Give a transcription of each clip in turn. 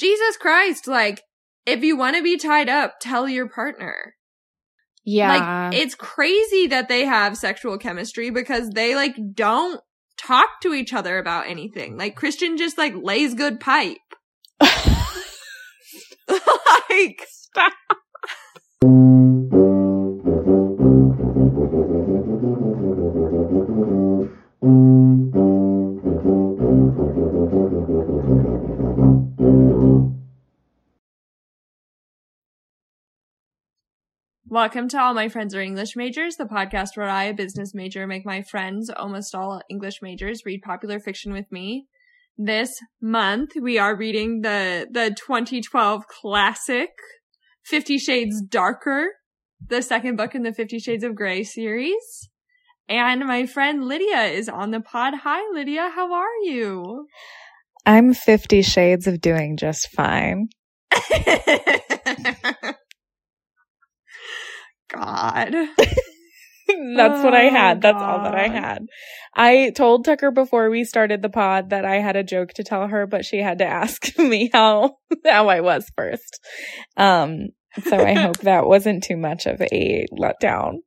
Jesus Christ, like, if you want to be tied up, tell your partner. Yeah. Like, it's crazy that they have sexual chemistry because they, like, don't talk to each other about anything. Like, Christian just, like, lays good pipe. like, Stop. Welcome to All My Friends Are English Majors, the podcast where I, a business major, make my friends, almost all English majors, read popular fiction with me. This month, we are reading the, the 2012 classic, Fifty Shades Darker, the second book in the Fifty Shades of Grey series. And my friend Lydia is on the pod. Hi, Lydia. How are you? I'm 50 shades of doing just fine. God. That's what I Oh, had. That's all that I had. I told Tucker before we started the pod that I had a joke to tell her, but she had to ask me how how I was first. Um so I hope that wasn't too much of a letdown.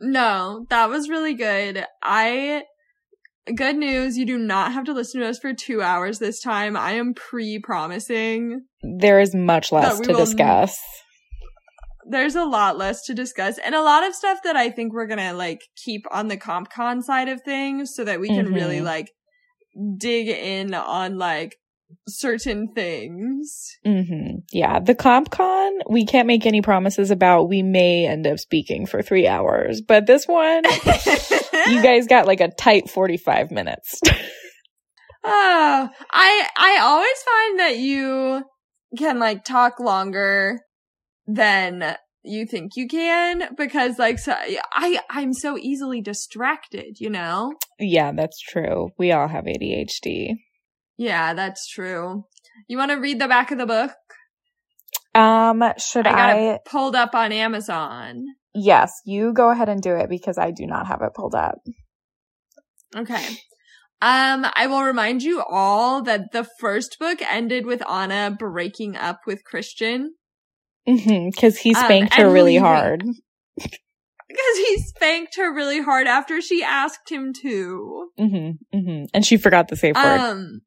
No, that was really good. I good news, you do not have to listen to us for 2 hours this time. I am pre-promising. There is much less to discuss. There's a lot less to discuss and a lot of stuff that I think we're going to like keep on the comp con side of things so that we can really Mhm. like dig in on like certain things. hmm Yeah, the comp con we can't make any promises about. We may end up speaking for three hours, but this one, you guys got like a tight 45 minutes. Oh, I I always find that you can like talk longer than you think you can because like so, I I'm so easily distracted, you know? yeah, that's true. We all have ADHD. Yeah, that's true. You want to read the back of the book? Um, should I got I? it pulled up on Amazon. Yes, you go ahead and do it because I do not have it pulled up. Okay. Um, I will remind you all that the first book ended with Ana breaking up with Christian. Because he Um, spanked her really hard. Because he spanked her really hard after she asked him to. hmm hmm And she forgot the safe word. Um,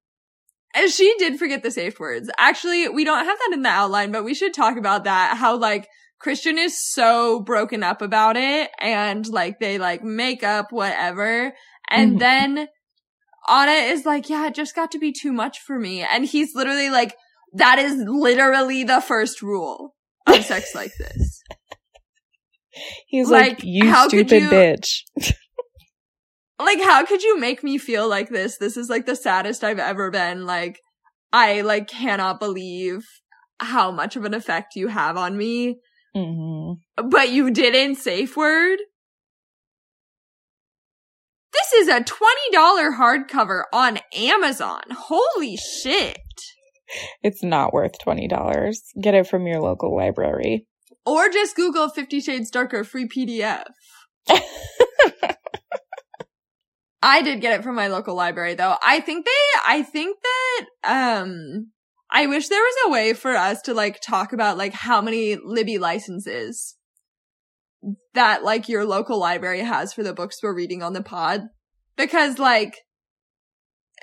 and she did forget the safe words. Actually, we don't have that in the outline, but we should talk about that. How like Christian is so broken up about it and like they like make up whatever. And Mhm. then Ana is like, yeah, it just got to be too much for me. And he's literally like, that is literally the first rule of sex like this. He's like, like, you stupid you- bitch. like how could you make me feel like this? This is like the saddest i've ever been. Like i like cannot believe how much of an effect you have on me. Hmm but you didn't safe word? This is a $20 hardcover on amazon. Holy shit It's not worth $20. Get it from your local library. or just google 50 shades darker free pdf I did get it from my local library though. I think they, I think that, um, I wish there was a way for us to like talk about like how many Libby licenses that like your local library has for the books we're reading on the pod. Because like,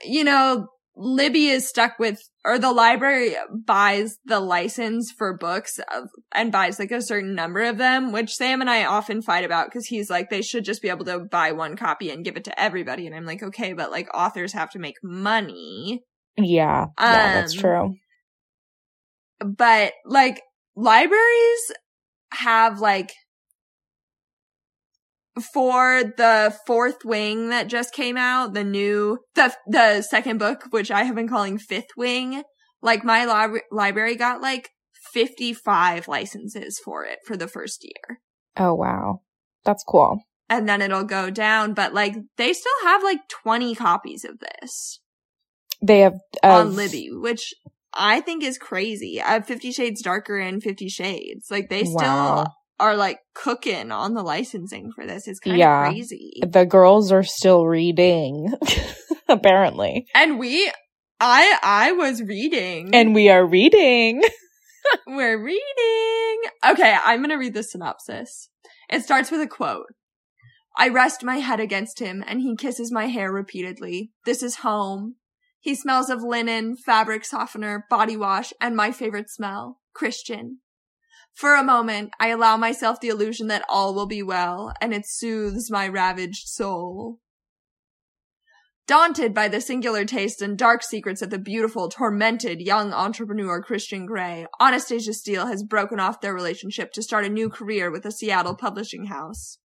you know, Libby is stuck with, or the library buys the license for books of, and buys like a certain number of them, which Sam and I often fight about because he's like, they should just be able to buy one copy and give it to everybody. And I'm like, okay, but like authors have to make money. Yeah. Yeah, that's Um, true. But like libraries have like, for the fourth wing that just came out, the new, the, the second book, which I have been calling fifth wing, like my lib- library got like 55 licenses for it for the first year. Oh, wow. That's cool. And then it'll go down, but like they still have like 20 copies of this They have uh, on Libby, which I think is crazy. I have 50 Shades Darker and 50 Shades. Like they still Wow. Are like cooking on the licensing for this. It's kind Yeah. of crazy. The girls are still reading, apparently. And we, I I was reading. And we are reading. We're reading. Okay, I'm going to read the synopsis. It starts with a quote. I rest my head against him and he kisses my hair repeatedly. This is home. He smells of linen, fabric softener, body wash, and my favorite smell, Christian. For a moment, I allow myself the illusion that all will be well, and it soothes my ravaged soul. Daunted by the singular taste and dark secrets of the beautiful, tormented young entrepreneur Christian Grey, Anastasia Steele has broken off their relationship to start a new career with a Seattle publishing house.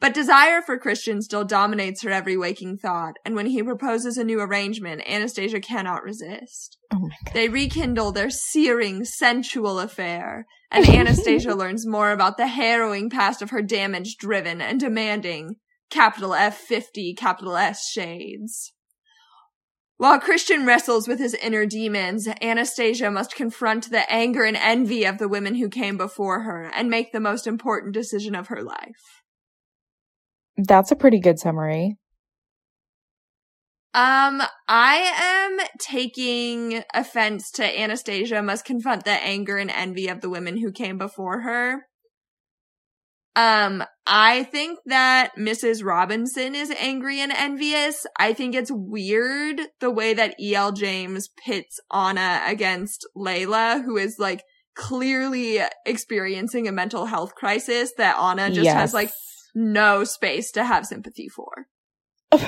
But desire for Christian still dominates her every waking thought, and when he proposes a new arrangement, Anastasia cannot resist. Oh they rekindle their searing, sensual affair, and Anastasia learns more about the harrowing past of her damaged, driven, and demanding, capital F 50, capital S shades. While Christian wrestles with his inner demons, Anastasia must confront the anger and envy of the women who came before her and make the most important decision of her life. That's a pretty good summary. Um, I am taking offense to Anastasia must confront the anger and envy of the women who came before her. Um, I think that Mrs. Robinson is angry and envious. I think it's weird the way that E.L. James pits Ana against Leila, who is like clearly experiencing a mental health crisis that Ana just Yes. has like no space to have sympathy for.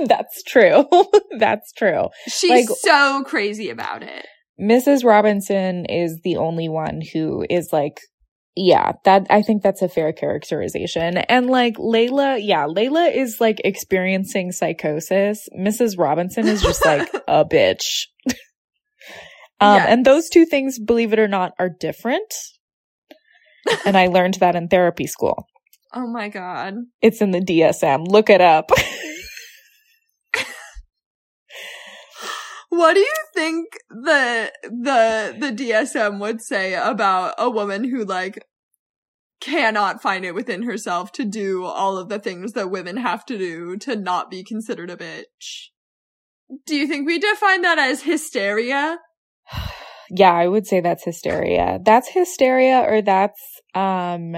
That's true. That's true. She's Like- so crazy about it. Mrs. Robinson is the only one who is like, yeah, that I think that's a fair characterization. And like Leila, yeah, Leila is like experiencing psychosis. Mrs. Robinson is just like a bitch. um, Yes. and those two things, believe it or not, are different. and I learned that in therapy school. Oh my god. It's in the DSM. Look it up. What do you think the the the DSM would say about a woman who like cannot find it within herself to do all of the things that women have to do to not be considered a bitch? Do you think we define that as hysteria? yeah, I would say that's hysteria. That's hysteria or that's um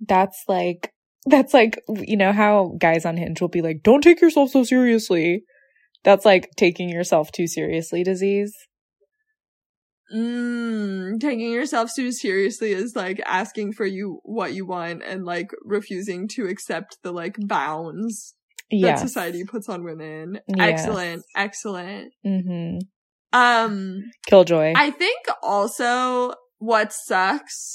that's like that's like you know how guys on Hinge will be like, "Don't take yourself so seriously." That's like taking yourself too seriously disease. Mm, taking yourself too seriously is like asking for you what you want and like refusing to accept the like bounds Yeah. that society puts on women. Yes. Excellent, excellent. Mhm. Um, Killjoy. I think also what sucks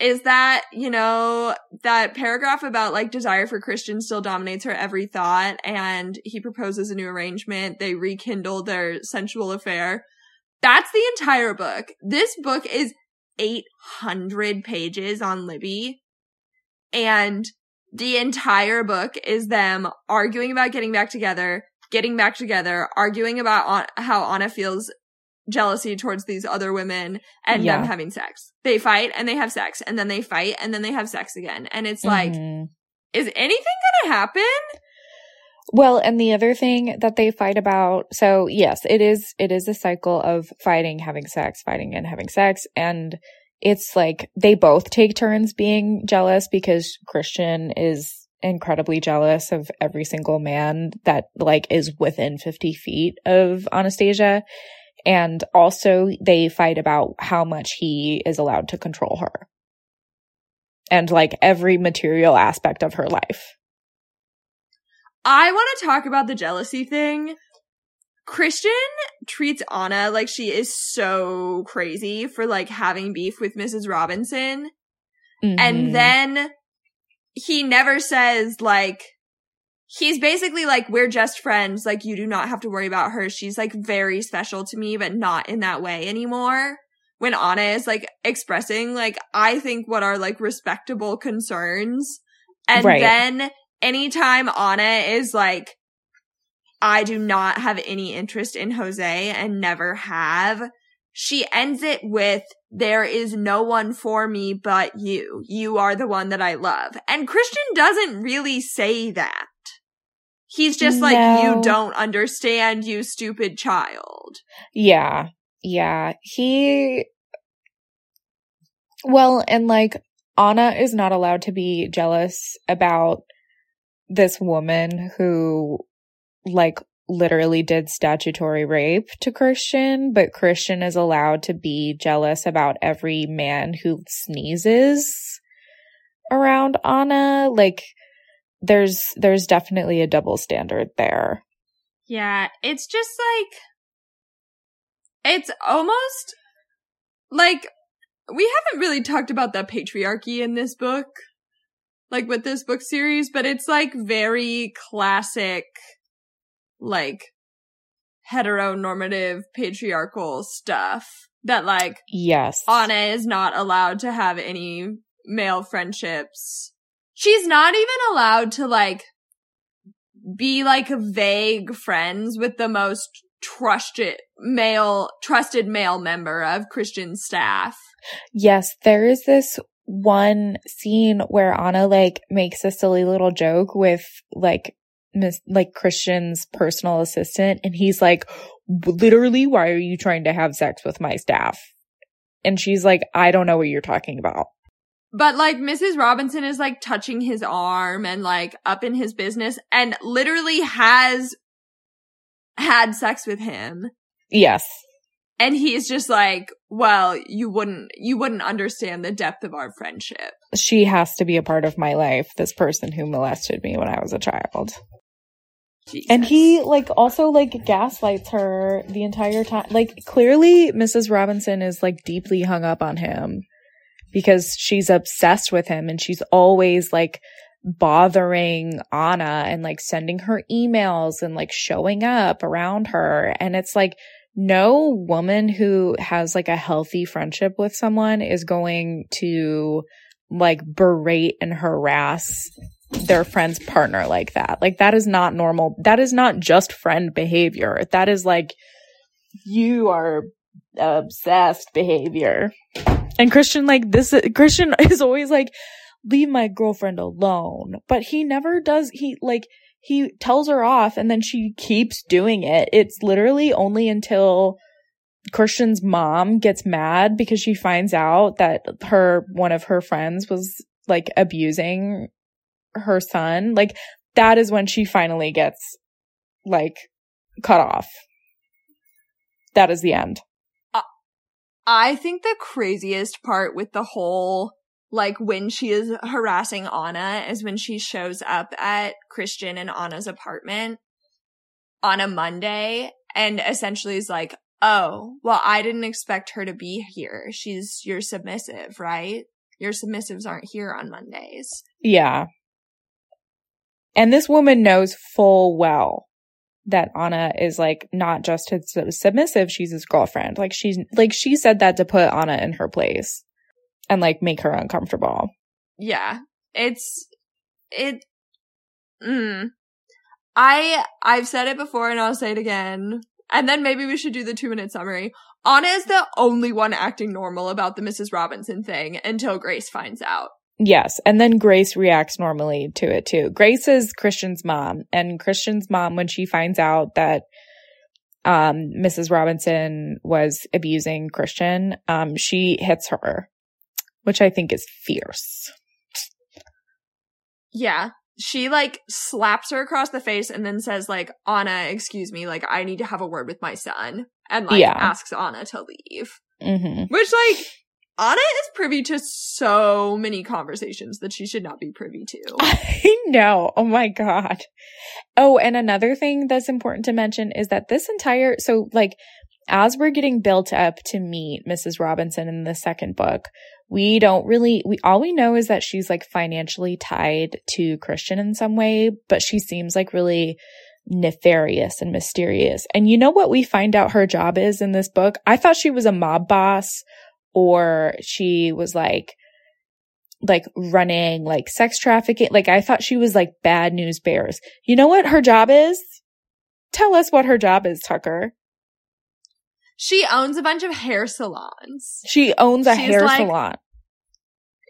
is that, you know, that paragraph about like desire for Christian still dominates her every thought and he proposes a new arrangement. They rekindle their sensual affair. That's the entire book. This book is 800 pages on Libby and the entire book is them arguing about getting back together, getting back together, arguing about An- how Ana feels jealousy towards these other women and Yeah. them having sex. They fight and they have sex and then they fight and then they have sex again. And it's like, Mhm. is anything gonna happen? Well, and the other thing that they fight about, so yes, it is it is a cycle of fighting, having sex, fighting and having sex and it's like they both take turns being jealous because Christian is incredibly jealous of every single man that like is within 50 feet of Anastasia and also they fight about how much he is allowed to control her and like every material aspect of her life. I want to talk about the jealousy thing. Christian treats Ana like she is so crazy for like having beef with Mrs. Robinson. Mhm. And then he never says like, he's basically like, we're just friends. Like you do not have to worry about her. She's like very special to me, but not in that way anymore. When Ana is like expressing like, I think what are like respectable concerns. And Right. then anytime Ana is like, I do not have any interest in Jose and never have, she ends it with, there is no one for me but you. You are the one that I love. And Christian doesn't really say that. He's just like, you don't understand, you stupid child. Yeah. Yeah. He, well, and like Ana is not allowed to be jealous about this woman who like literally did statutory rape to Christian, but Christian is allowed to be jealous about every man who sneezes around Ana. Like there's there's definitely a double standard there. Yeah, it's just like it's almost like we haven't really talked about the patriarchy in this book, like with this book series, but it's like very classic, like heteronormative patriarchal stuff that like Yes. Ana is not allowed to have any male friendships. She's not even allowed to like be like vague friends with the most trusted male trusted male member of Christian staff. Yes, there is this one scene where Ana like makes a silly little joke with like Miss like Christian's personal assistant and he's like literally why are you trying to have sex with my staff? And she's like I don't know what you're talking about. But like Mrs. Robinson is like touching his arm and like up in his business and literally has had sex with him. Yes. And he's just like, well, you wouldn't, you wouldn't understand the depth of our friendship. She has to be a part of my life, this person who molested me when I was a child. And he like also like gaslights her the entire time. Like clearly Mrs. Robinson is like deeply hung up on him because she's obsessed with him and she's always like bothering Ana and like sending her emails and like showing up around her. And it's like no woman who has like a healthy friendship with someone is going to like berate and harass their friend's partner like that. Like that is not normal. That is not just friend behavior. That is like you are obsessed behavior. And Christian like this Christian is always like leave my girlfriend alone. But he never does he like he tells her off and then she keeps doing it. It's literally only until Christian's mom gets mad because she finds out that her one of her friends was like abusing her son. Like that is when she finally gets like cut off. That is the end. I think the craziest part with the whole, like when she is harassing Ana is when she shows up at Christian and Ana's apartment on a Monday and essentially is like, oh, well, I didn't expect her to be here. She's your submissive, right? Your submissives aren't here on Mondays. Yeah. And this woman knows full well that Ana is like not just his submissive, she's his girlfriend. Like she's like she said that to put Ana in her place and like make her uncomfortable. Yeah. It's, it, mm. I, I've said it before and I'll say it again. And then maybe we should do the two minute summary. Ana is the only one acting normal about the Mrs. Robinson thing until Grace finds out. Yes. And then Grace reacts normally to it too. Grace is Christian's mom and Christian's mom, when she finds out that, um, Mrs. Robinson was abusing Christian, um, she hits her, which I think is fierce. Yeah. She like slaps her across the face and then says like, Ana, excuse me, like I need to have a word with my son. And like Yeah. asks Ana to leave. hmm Which like, Ana is privy to so many conversations that she should not be privy to. I know. Oh my God. Oh, and another thing that's important to mention is that this entire, so like, as we're getting built up to meet Mrs. Robinson in the second book, we don't really, we, all we know is that she's like financially tied to Christian in some way, but she seems like really nefarious and mysterious. And you know what we find out her job is in this book? I thought she was a mob boss or she was like, like running like sex trafficking. Like I thought she was like bad news bears. You know what her job is? Tell us what her job is, Tucker. She owns a bunch of hair salons. She owns a She's hair like- salon.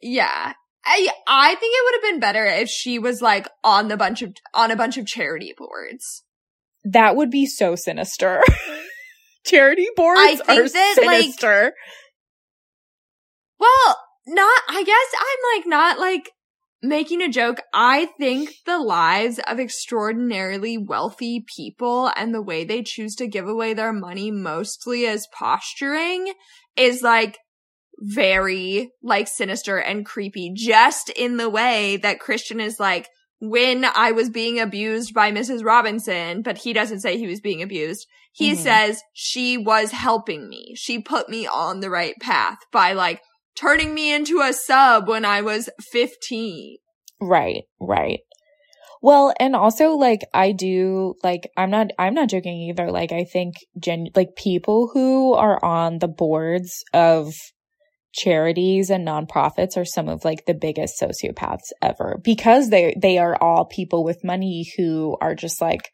Yeah. I I think it would have been better if she was like on the bunch of on a bunch of charity boards. That would be so sinister. charity boards I think are that, like- sinister. Well, not I guess I'm like not like making a joke. I think the lives of extraordinarily wealthy people and the way they choose to give away their money mostly as posturing is like very like sinister and creepy just in the way that Christian is like when I was being abused by Mrs. Robinson, but he doesn't say he was being abused. He Mhm. says she was helping me. She put me on the right path by like turning me into a sub when I was 15. Right, right. Well, and also like I do like I'm not I'm not joking either. Like I think gen like people who are on the boards of charities and nonprofits are some of like the biggest sociopaths ever because they they are all people with money who are just like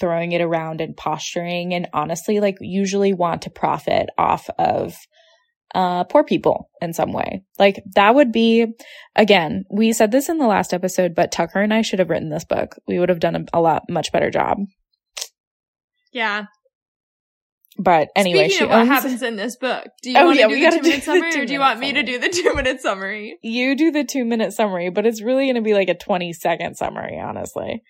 throwing it around and posturing and honestly like usually want to profit off of uh poor people in some way. Like that would be again, we said this in the last episode, but Tucker and I should have written this book. We would have done a, a lot much better job. Yeah. But anyway, Speaking she of what happens in this book, do you Oh, want yeah, to we do the two minute the summary or do you want me to do the two minute summary? you do the two minute summary, but it's really going to be like a 20 second summary, honestly.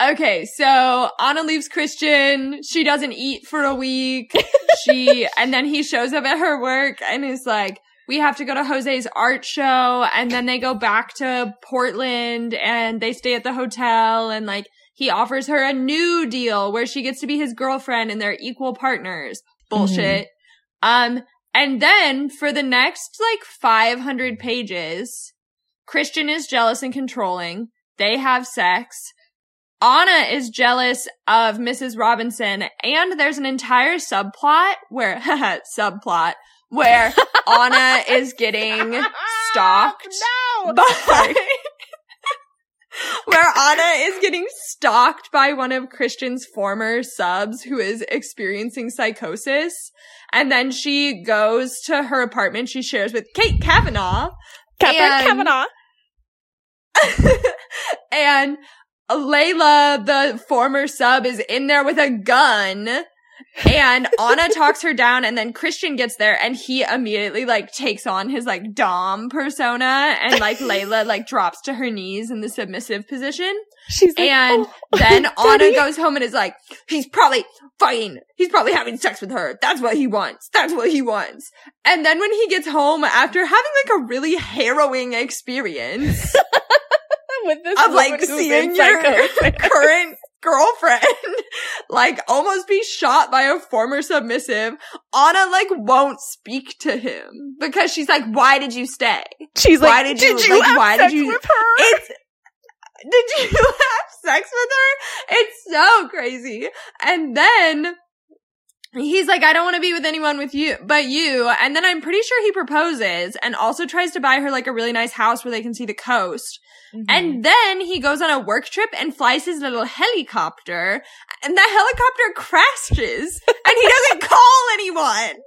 Okay, so Ana leaves Christian. She doesn't eat for a week. She, and then he shows up at her work and is like, we have to go to Jose's art show. And then they go back to Portland and they stay at the hotel and like, he offers her a new deal where she gets to be his girlfriend and they're equal partners. Bullshit. Um, and then for the next like 500 pages, Christian is jealous and controlling. They have sex. Ana is jealous of Mrs. Robinson and there's an entire subplot where, subplot, where Ana is getting stalked No! by, where Ana is getting stalked by one of Christian's former subs who is experiencing psychosis. And then she goes to her apartment she shares with Kate Kavanagh. Catherine and- Kavanagh. and Leila, the former sub, is in there with a gun. And Ana talks her down and then Christian gets there and he immediately like takes on his like Dom persona and like Leila like drops to her knees in the submissive position. She's like, And "Oh, then Daddy." Ana goes home and is like, he's probably fighting. He's probably having sex with her. That's what he wants. That's what he wants. And then when he gets home after having like a really harrowing experience, with this of like seeing your current girlfriend like almost be shot by a former submissive, Ana like won't speak to him because she's like, why did you stay? She's Why like, did you- did you like, have why did you- with her? It's, did you have sex with her? It's so crazy. And then he's like, I don't want to be with anyone with you, but you. And then I'm pretty sure he proposes and also tries to buy her like a really nice house where they can see the coast. Mhm. And then he goes on a work trip and flies his little helicopter, and the helicopter crashes, and he doesn't call anyone.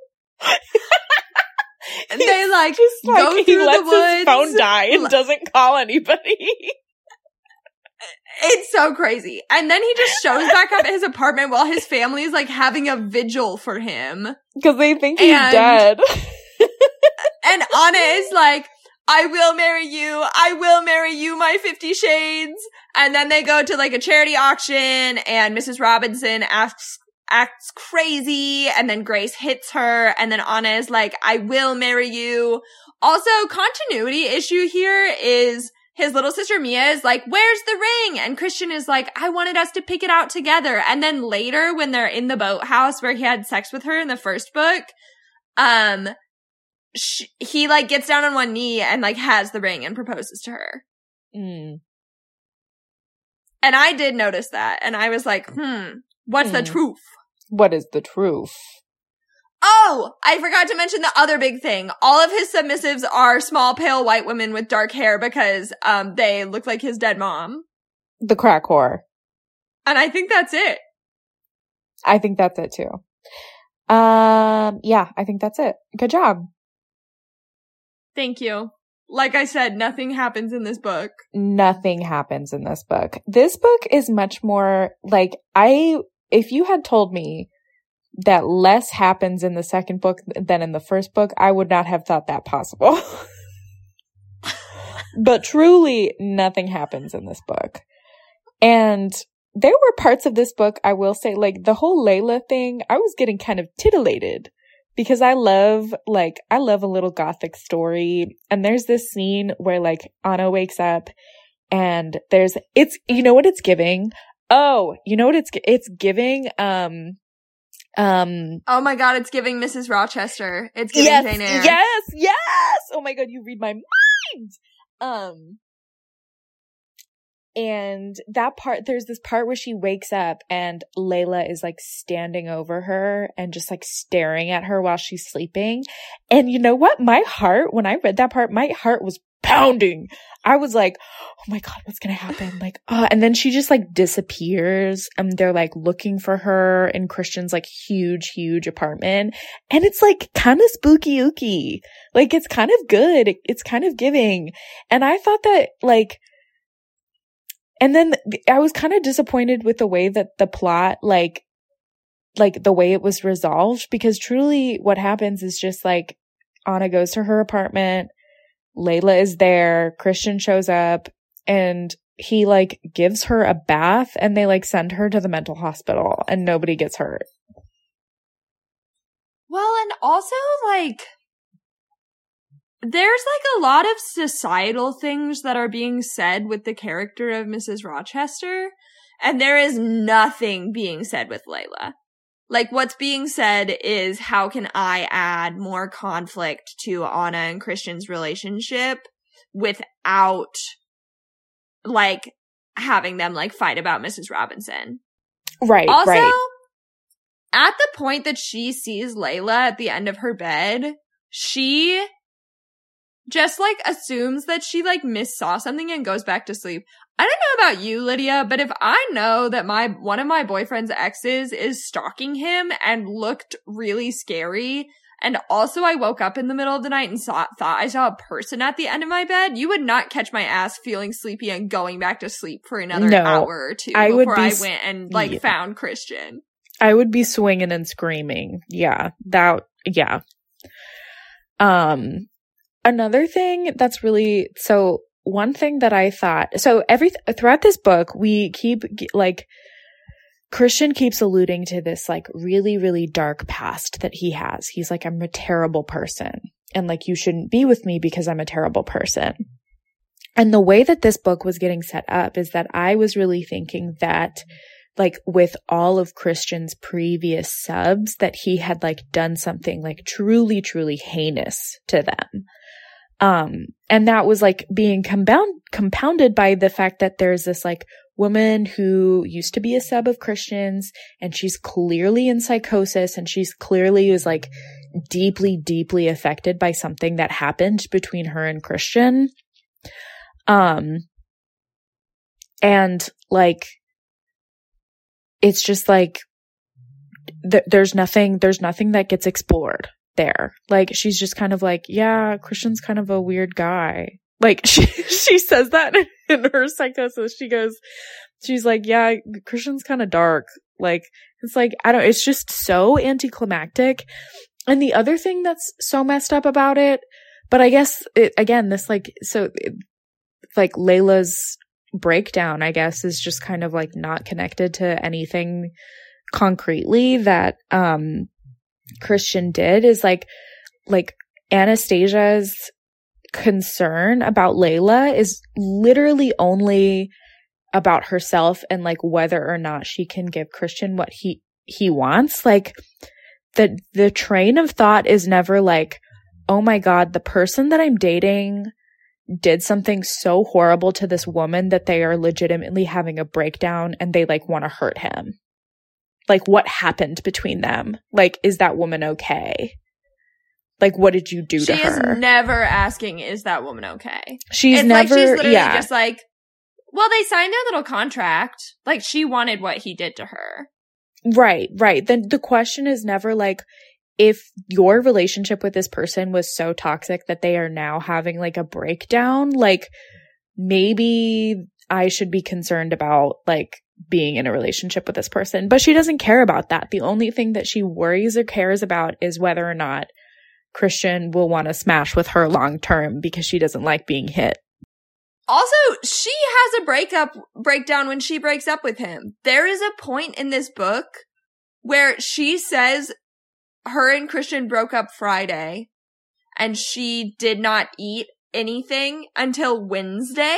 and they like just like go he through lets the woods. his phone die and doesn't call anybody. It's so crazy. And then he just shows back up at his apartment while his family is like having a vigil for him. Because they think he's And- dead. And Ana is like, I will marry you. I will marry you, my Fifty Shades. And then they go to like a charity auction and Mrs. Robinson asks, acts crazy and then Grace hits her and then Ana is like, I will marry you. Also, continuity issue here is his little sister Mia is like, where's the ring? And Christian is like, I wanted us to pick it out together. And then later when they're in the boathouse where he had sex with her in the first book, um, sh- he like gets down on one knee and like has the ring and proposes to her. Mm. And I did notice that. And I was like, hmm, what's the Hmm. truth? What is the truth? Oh, I forgot to mention the other big thing. All of his submissives are small, pale white women with dark hair because, um, they look like his dead mom. The crack whore. And I think that's it. I think that's it too. Um, yeah, I think that's it. Good job. Thank you. like I said, nothing happens in this book. Nothing happens in this book. This book is much more like I, if you had told me that less happens in the second book than in the first book, I would not have thought that possible. but truly, nothing happens in this book. And there were parts of this book, I will say, like the whole Leila thing, I was getting kind of titillated because I love, like, I love a little gothic story. And there's this scene where, like, Ana wakes up and there's, it's, you know what it's giving? Oh, you know what it's, it's giving, um, um Oh my god, it's giving Mrs. Rochester. It's giving yes, Jane Eyre. yes, yes. Oh my god, you read my mind. Um, and that part, there's this part where she wakes up and Leila is like standing over her and just like staring at her while she's sleeping. And you know what? My heart, when I read that part, my heart was pounding. I was like, oh my God, what's going to happen? Like, uh, and then she just like disappears and they're like looking for her in Christian's like huge, huge apartment. And it's like kind of spooky ooky. Like it's kind of good. It's kind of giving. And I thought that like, and then I was kind of disappointed with the way that the plot, like, like the way it was resolved, because truly what happens is just like Ana goes to her apartment, Leila is there, Christian shows up, and he like gives her a bath and they like send her to the mental hospital and nobody gets hurt. Well, and also like there's like a lot of societal things that are being said with the character of Mrs. Rochester, and there is nothing being said with Leila. Like what's being said is how can I add more conflict to Ana and Christian's relationship without like having them like fight about Mrs. Robinson. Right. Also, right. at the point that she sees Leila at the end of her bed, she just like assumes that she like missaw something and goes back to sleep. I don't know about you, Lydia, but if I know that my one of my boyfriend's exes is stalking him and looked really scary, and also I woke up in the middle of the night and saw thought I saw a person at the end of my bed, you would not catch my ass feeling sleepy and going back to sleep for another No, hour or two I would before be I went and like yeah. found Christian. I would be swinging and screaming. Yeah, that, yeah. Um, another thing that's really, so one thing that I thought, so every, throughout this book, we keep like, Christian keeps alluding to this like really, really dark past that he has. He's like, I'm a terrible person and like, you shouldn't be with me because I'm a terrible person. And the way that this book was getting set up is that I was really thinking that like with all of Christian's previous subs that he had like done something like truly, truly heinous to them. Um, and that was like being compound, compounded by the fact that there's this like woman who used to be a sub of Christians and she's clearly in psychosis and she's clearly is like deeply, deeply affected by something that happened between her and Christian. Um, and like, it's just like, th- there's nothing, there's nothing that gets explored there. Like, she's just kind of like, yeah, Christian's kind of a weird guy. Like, she, she says that in her psychosis. She goes, she's like, yeah, Christian's kind of dark. Like, it's like, I don't, it's just so anticlimactic. And the other thing that's so messed up about it, but I guess it, again, this like, so it, like Leila's breakdown, I guess, is just kind of like not connected to anything concretely that, um, Christian did is like, like Anastasia's concern about Leila is literally only about herself and like whether or not she can give Christian what he he wants. Like the the train of thought is never like, "Oh my god, the person that I'm dating did something so horrible to this woman that they are legitimately having a breakdown and they like want to hurt him." Like what happened between them? Like is that woman okay? Like what did you do She to her? She is never asking, is that woman okay? she's it's never like she's literally yeah. just like, well, they signed their little contract. Like she wanted what he did to her. Right, right. Then the question is never like, if your relationship with this person was so toxic that they are now having like a breakdown, like maybe I should be concerned about like being in a relationship with this person. But she doesn't care about that. The only thing that she worries or cares about is whether or not Christian will want to smash with her long term because she doesn't like being hit. Also, she has a breakup breakdown when she breaks up with him. There is a point in this book where she says her and Christian broke up Friday and she did not eat anything until Wednesday.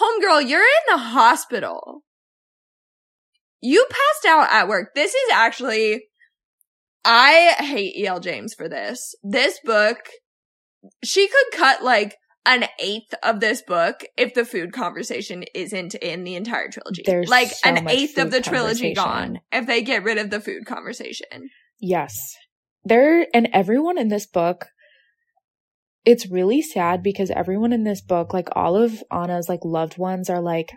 Homegirl, you're in the hospital. You passed out at work. This is actually, I hate E.L. James for this. This book, she could cut like an eighth of this book if the food conversation isn't in the entire trilogy. There's like so an eighth of the trilogy gone if they get rid of the food conversation. Yes. There and everyone in this book it's really sad because everyone in this book, like all of Ana's like loved ones are like,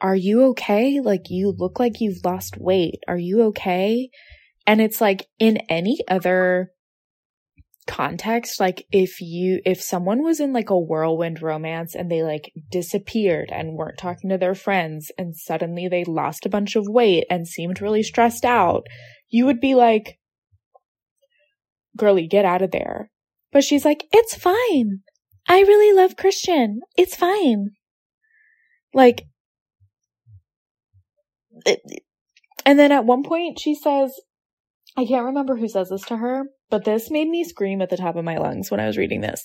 Are you okay? Like you look like you've lost weight. Are you okay? And it's like in any other context, like if you if someone was in like a whirlwind romance and they like disappeared and weren't talking to their friends and suddenly they lost a bunch of weight and seemed really stressed out, you would be like, girly, get out of there. But she's like, it's fine. I really love Christian. It's fine. Like, it, and then at one point she says, I can't remember who says this to her, but this made me scream at the top of my lungs when I was reading this.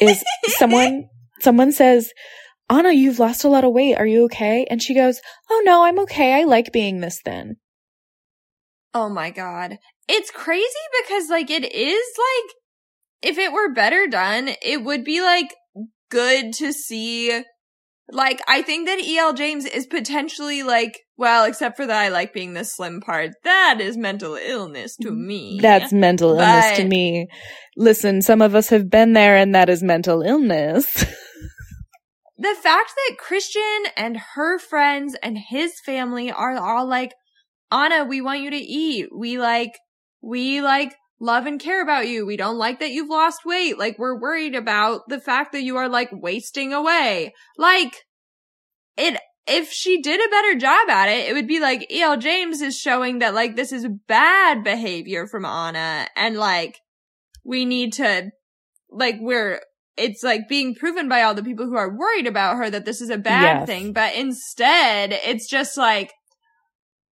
Is someone, someone says, Ana, you've lost a lot of weight. Are you okay? And she goes, Oh no, I'm okay. I like being this thin. Oh my god. It's crazy because like it is like if it were better done, it would be like good to see like I think that EL James is potentially like well, except for that I like being the slim part. That is mental illness to mm, me. That's mental illness to me. Listen, some of us have been there and that is mental illness. the fact that Christian and her friends and his family are all like, Ana, we want you to eat. We like, we like love and care about you. We don't like that you've lost weight. Like we're worried about the fact that you are like wasting away. Like it, if she did a better job at it, it would be like E.L. James is showing that like this is bad behavior from Ana and like we need to like we're it's like being proven by all the people who are worried about her that this is a bad Yes. thing, but instead it's just like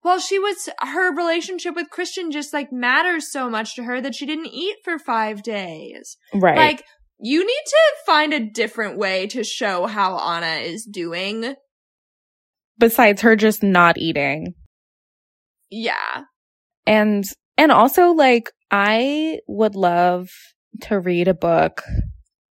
well, she was her relationship with Christian just like matters so much to her that she didn't eat for 5 days. right. Like you need to find a different way to show how Ana is doing. Besides her just not eating. Yeah. And, and also like, I would love to read a book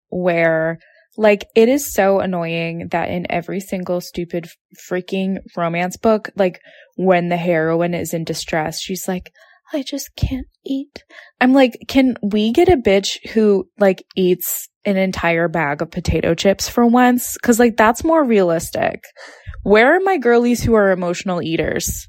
where like it is so annoying that in every single stupid freaking romance book, like when the heroine is in distress, she's like, I just can't eat. I'm like, can we get a bitch who like eats an entire bag of potato chips for once? Cause like that's more realistic. Where are my girlies who are emotional eaters?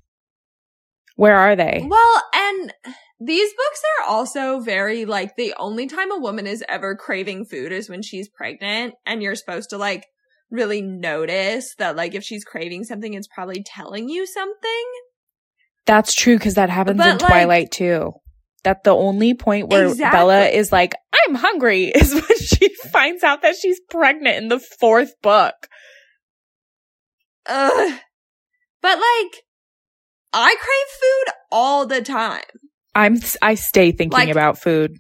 Where are they? Well, and these books are also very like the only time a woman is ever craving food is when she's pregnant and you're supposed to like really notice that like if she's craving something it's probably telling you something. That's true because that happens But, in like- Twilight too. That the only point where Exactly. Bella is like, I'm hungry is when she finds out that she's pregnant in the fourth book. Ugh. But like I crave food all the time. I'm, I stay thinking Like- about food.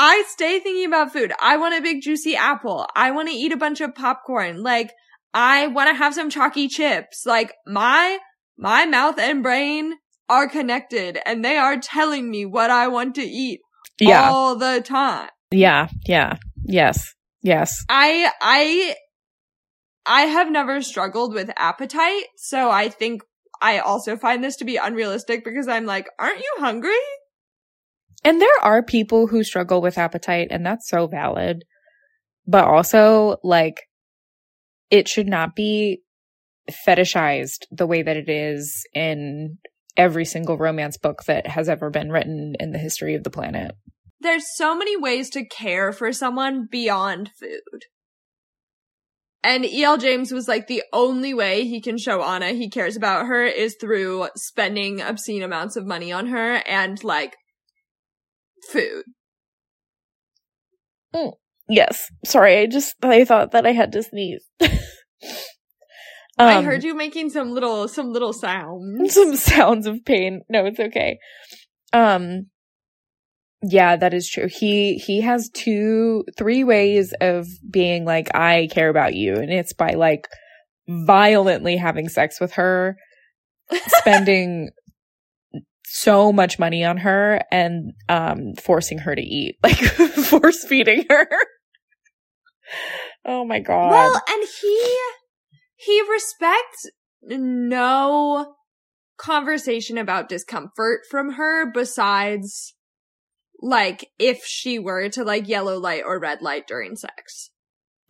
I stay thinking about food. I want a big juicy apple. I want to eat a bunch of popcorn. Like, I want to have some chalky chips. Like, my, my mouth and brain are connected and they are telling me what I want to eat Yeah. all the time. Yeah. Yeah. Yes. Yes. I, I, I have never struggled with appetite. So I think I also find this to be unrealistic because I'm like, aren't you hungry? And there are people who struggle with appetite and that's so valid. But also like it should not be fetishized the way that it is in every single romance book that has ever been written in the history of the planet. There's so many ways to care for someone beyond food. And E.L. James was like the only way he can show Ana he cares about her is through spending obscene amounts of money on her and like food. Mm. Yes. Sorry, I just I thought that I had to sneeze. um, I heard you making some little some little sounds. some sounds of pain. No, it's okay. Um yeah, that is true. He he has two three ways of being like I care about you and it's by like violently having sex with her, spending so much money on her and um forcing her to eat, like force feeding her. oh my god. Well, and he he respects no conversation about discomfort from her besides like if she were to like yellow light or red light during sex.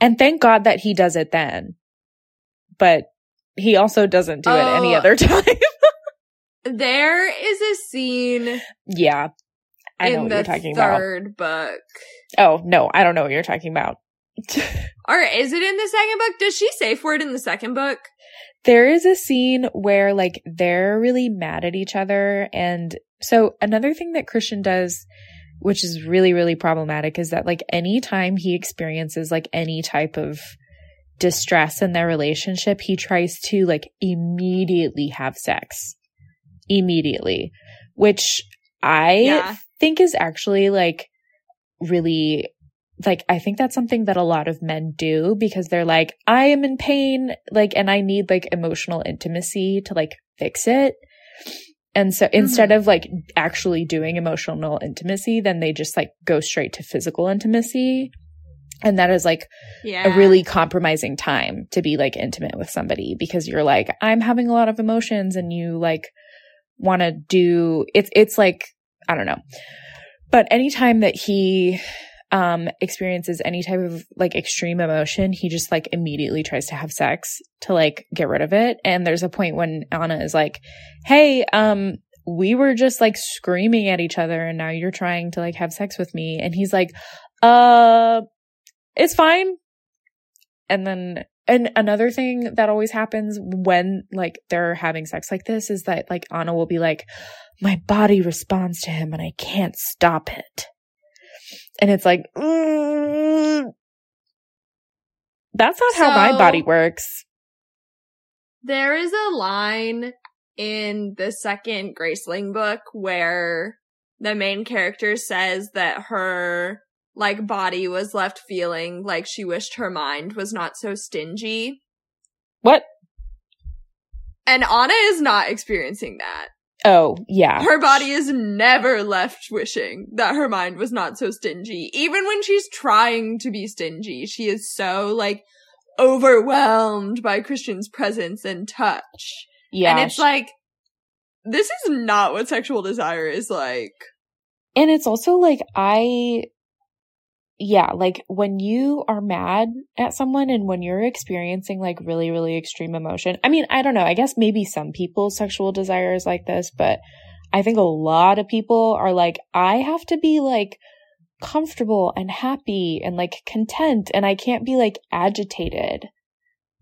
And thank God that he does it then. But he also doesn't do oh, it any oh. other time. there is a scene. Yeah. I know what you're talking about. third book. Oh, no, I don't know what you're talking about. or is it in the second book? Does she say for it in the second book? There is a scene where like they're really mad at each other. And so another thing that Christian does which is really, really problematic is that like anytime he experiences like any type of distress in their relationship, he tries to like immediately have sex. Immediately. Which I yeah. think is actually like really like I think that's something that a lot of men do because they're like, I am in pain, like, and I need like emotional intimacy to like fix it. And so instead mm-hmm. of like actually doing emotional intimacy, then they just like go straight to physical intimacy. And that is like yeah. a really compromising time to be like intimate with somebody because you're like, I'm having a lot of emotions and you like want to do it's, it's like, I don't know. But anytime that he um experiences any type of like extreme emotion, he just like immediately tries to have sex to like get rid of it. And there's a point when Ana is like, "Hey, um we were just like screaming at each other and now you're trying to like have sex with me." And he's like, "Uh, it's fine." And then and another thing that always happens when like they're having sex like this is that like Ana will be like, my body responds to him and I can't stop it. And it's like, mm, that's not so, how my body works. There is a line in the second Graceling book where the main character says that her like body was left feeling like she wished her mind was not so stingy. What? And Ana is not experiencing that. Oh, yeah. Her body is never left wishing that her mind was not so stingy. Even when she's trying to be stingy, she is so like overwhelmed by Christian's presence and touch. Yeah. And it's she- like, this is not what sexual desire is like. And it's also like, I yeah, like when you are mad at someone and when you're experiencing like really, really extreme emotion. I mean, I don't know. I guess maybe some people's sexual desire is like this, but I think a lot of people are like, I have to be like comfortable and happy and like content and I can't be like agitated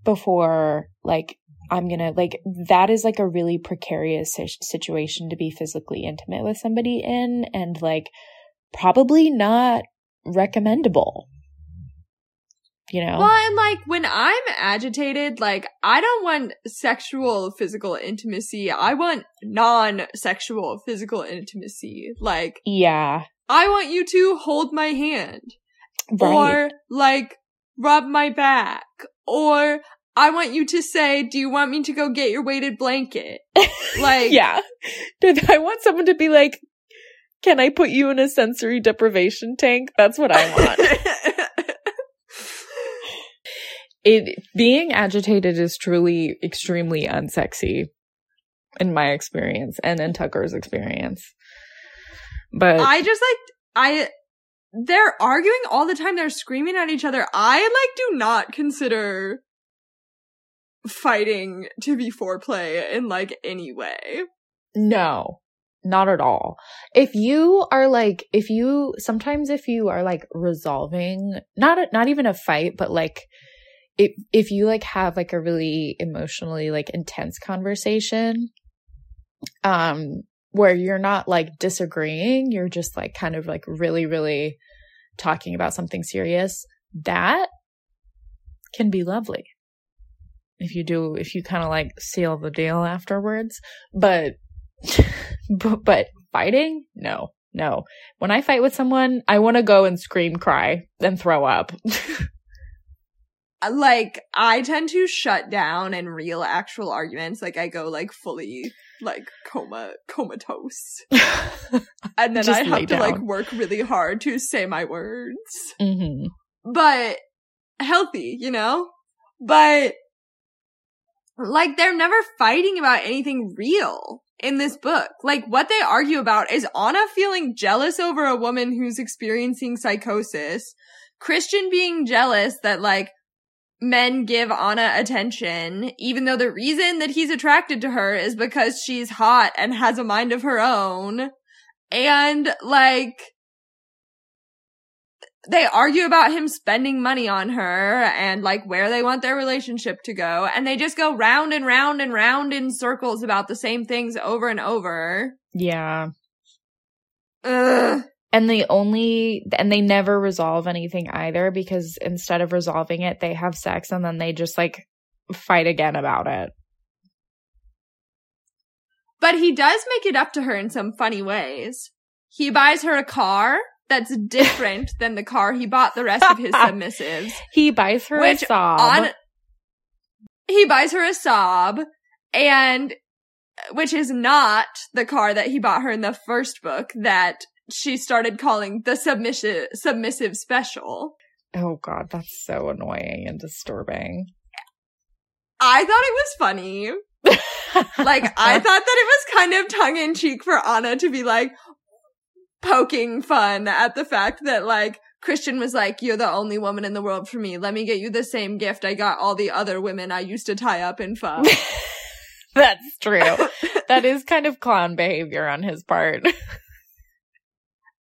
before like I'm gonna like that is like a really precarious situation to be physically intimate with somebody in and like probably not recommendable. You know? Well, and like when I'm agitated, like I don't want sexual physical intimacy. I want non-sexual physical intimacy. Like, yeah. I want you to hold my hand. Right. Or like rub my back. Or I want you to say, do you want me to go get your weighted blanket? Like, yeah. I want someone to be like, can I put you in a sensory deprivation tank? That's what I want. it being agitated is truly extremely unsexy in my experience and in Tucker's experience. But I just like I they're arguing all the time. They're screaming at each other. I like do not consider fighting to be foreplay in like any way. No, not at all. If you are like, if you, sometimes if you are like resolving, not, a, not even a fight, but like, if, if you like have like a really emotionally like intense conversation, um, where you're not like disagreeing, you're just like kind of like really, really talking about something serious, that can be lovely. If you do, if you kind of like seal the deal afterwards, but, but, but fighting, no, no. When I fight with someone, I want to go and scream, cry, then throw up. like I tend to shut down in real actual arguments. Like I go like fully like coma comatose. and then I have to like work really hard to say my words. hmm But healthy, you know? But like they're never fighting about anything real in this book. Like what they argue about is Ana feeling jealous over a woman who's experiencing psychosis, Christian being jealous that like men give Ana attention, even though the reason that he's attracted to her is because she's hot and has a mind of her own. And like, they argue about him spending money on her and like where they want their relationship to go. And they just go round and round and round in circles about the same things over and over. Yeah. Ugh. And they only, and they never resolve anything either because instead of resolving it, they have sex and then they just like fight again about it. But he does make it up to her in some funny ways. He buys her a car that's different than the car he bought the rest of his submissives. He buys her Which a Saab. on he buys her a Saab and which is not the car that he bought her in the first book that she started calling the submissive submissive special. oh god, that's so annoying and disturbing. I thought it was funny. Like I thought that it was kind of tongue in cheek for Ana to be like poking fun at the fact that like Christian was like, you're the only woman in the world for me. Let me get you the same gift I got all the other women I used to tie up in pho. That's true. that is kind of clown behavior on his part.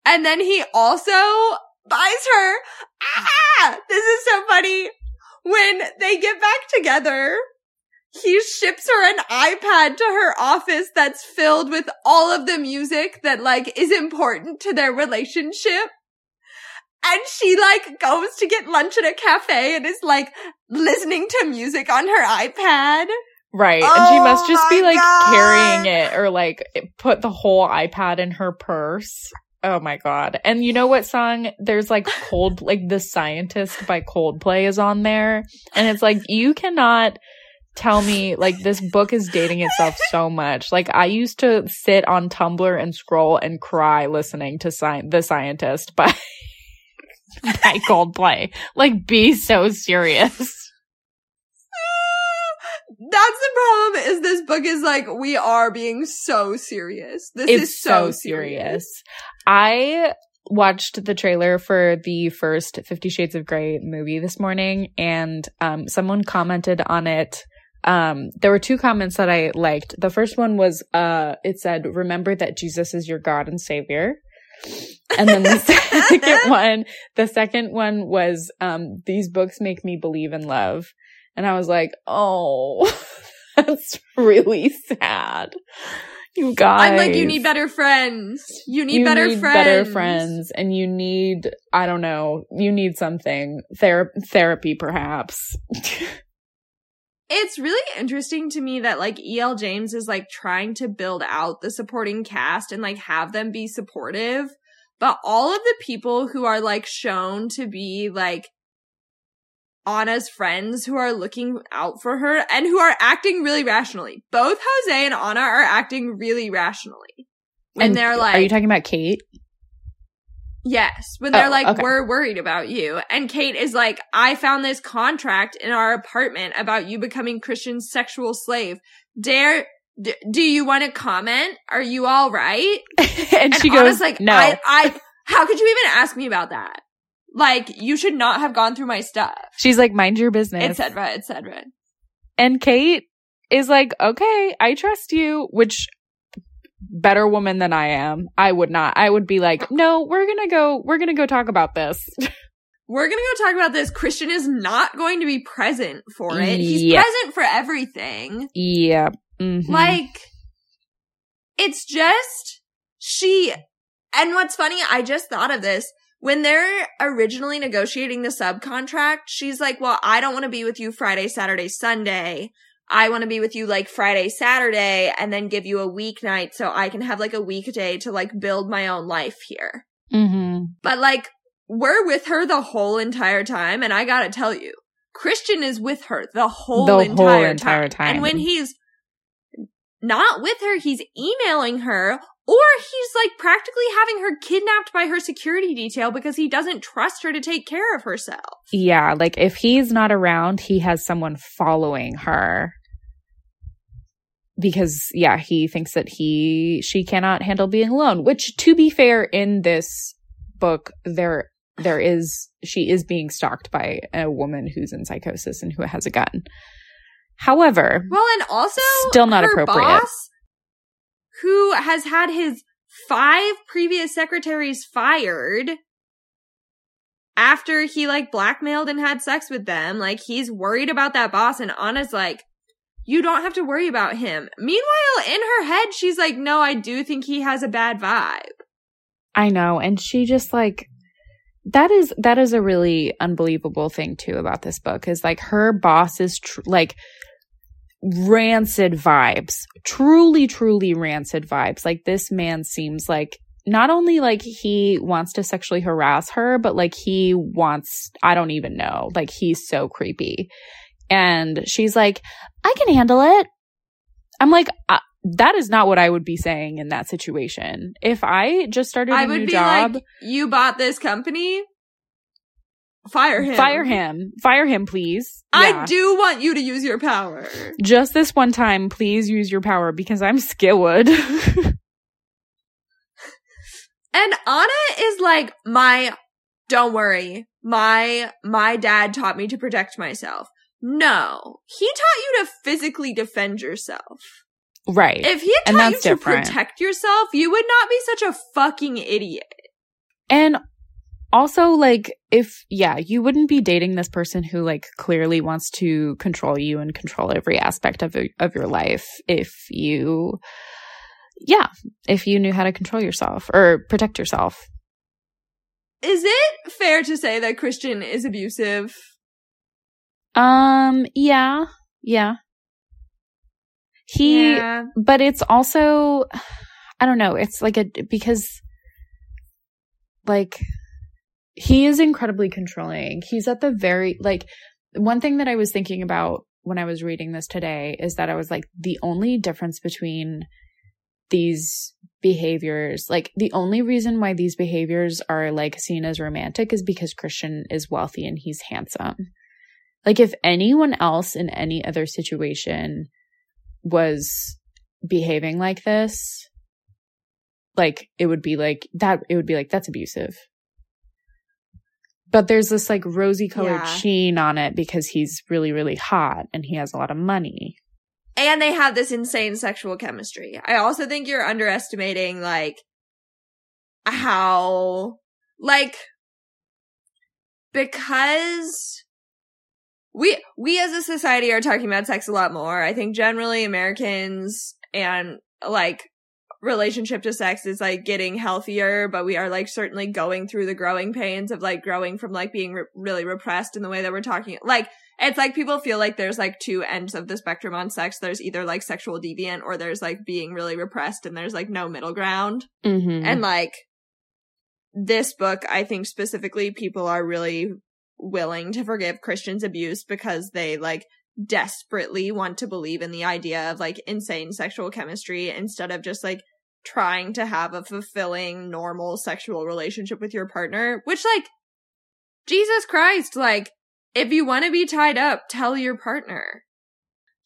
And then he also buys her. Ah, this is so funny. When they get back together, he ships her an iPad to her office that's filled with all of the music that like is important to their relationship. And she like goes to get lunch at a cafe and is like listening to music on her iPad. Right. and she Oh must just be like God. carrying it or like put the whole iPad in her purse. Oh my God. And you know what song? There's like Cold, like The Scientist by Coldplay is on there. And it's like, you cannot tell me like this book is dating itself so much. Like I used to sit on Tumblr and scroll and cry listening to sci- The Scientist by, by Coldplay. Like be so serious. That's the problem is this book is like, we are being so serious. This it's is so, serious. serious. I watched the trailer for the first Fifty Shades of Grey movie this morning, and um, someone commented on it. Um, there were two comments that I liked. The first one was, uh, it said, "Remember that Jesus is your God and Savior." And then the second one, the second one was, um, "These books make me believe in love." And I was like, "Oh, that's really sad." You guys. I'm like, you need better friends. You need You better need friends. better friends, and you need, I don't know, you need something. Ther- therapy, perhaps. It's really interesting to me that like E.L. James is like trying to build out the supporting cast and like have them be supportive. But all of the people who are like shown to be like Ana's friends who are looking out for her and who are acting really rationally. Both Jose and Ana are acting really rationally. And, they're like, Are you talking about Kate? Yes, when they're Oh, like, okay. we're worried about you. And Kate is like, I found this contract in our apartment about you becoming Christian's sexual slave. Dare, d- do you want to comment? Are you all right? and, And she Ana's goes, like, no. I, I, how could you even ask me about that? Like, you should not have gone through my stuff, She's like, mind your business. etc., etc. And Kate is like, okay, I trust you, which better woman than I am, I would not. I would be like, no, we're gonna go, we're gonna go talk about this. We're gonna go talk about this. Christian is not going to be present for it. He's Yeah. present for everything. yeah. Mhm. Like, it's just, she, and what's funny, I just thought of this. When they're originally negotiating the subcontract, she's like, well, I don't want to be with you Friday, Saturday, Sunday. I want to be with you like Friday, Saturday, and then give you a weeknight so I can have like a weekday to like build my own life here. Mhm. But like, we're with her the whole entire time, and I gotta tell you, Christian is with her the whole, The whole entire, entire time. time. And when he's not with her, he's emailing her, or he's like practically having her kidnapped by her security detail because he doesn't trust her to take care of herself. Yeah, like if he's not around, he has someone following her. Because yeah, he thinks that he she cannot handle being alone, which to be fair in this book there there is she is being stalked by a woman who's in psychosis and who has a gun. However, Well, and also Still not appropriate. Boss, who has had his five previous secretaries fired after he like blackmailed and had sex with them. Like he's worried about that boss, and Ana's like, "You don't have to worry about him." Meanwhile, in her head, she's like, "No, I do think he has a bad vibe." I know and she just like that is that is a really unbelievable thing too about this book is like her boss is tr- like rancid vibes truly truly rancid vibes. Like this man seems like not only like he wants to sexually harass her but like he wants i don't even know. Like he's so creepy. And she's like i can handle it. I'm like uh, that is not what i would be saying in that situation. If i just started a I new would be job like, "You bought this company." Fire him. fire him fire him please I Yeah. do want you to use your power. just this one time please use your power because i'm skillwood And Ana is like, my, don't worry. My, my dad taught me to protect myself. No, he taught you to physically defend yourself. right If he had taught you that's to protect yourself, you would not be such a fucking idiot. And also, like, if, yeah, you wouldn't be dating this person who, like, clearly wants to control you and control every aspect of, of your life if you, yeah, if you knew how to control yourself or protect yourself. Is it fair to say that Christian is abusive? Um, yeah, yeah. He, yeah. but it's also, I don't know, it's like a, because, like, he is incredibly controlling. He's at the very, like, one thing that I was thinking about when I was reading this today is that I was like, the only difference between these behaviors, like, the only reason why these behaviors are, like, seen as romantic is because Christian is wealthy and he's handsome. Like, if anyone else in any other situation was behaving like this, like, it would be like, that, it would be like, that's abusive but there's this like rosy colored Yeah. sheen on it because he's really really hot and he has a lot of money And they have this insane sexual chemistry. I also think you're underestimating like how like because we we as a society are talking about sex a lot more. I think generally Americans and like relationship to sex is like getting healthier, but we are like certainly going through the growing pains of like growing from like being re- really repressed in the way that we're talking. Like it's like people feel like there's like two ends of the spectrum on sex. There's either like sexual deviant or there's like being really repressed and there's like no middle ground. mm-hmm. And like this book, I think specifically people are really willing to forgive Christian's abuse because they like desperately want to believe in the idea of like insane sexual chemistry instead of just like trying to have a fulfilling normal sexual relationship with your partner, which like Jesus Christ, like if you want to be tied up, tell your partner.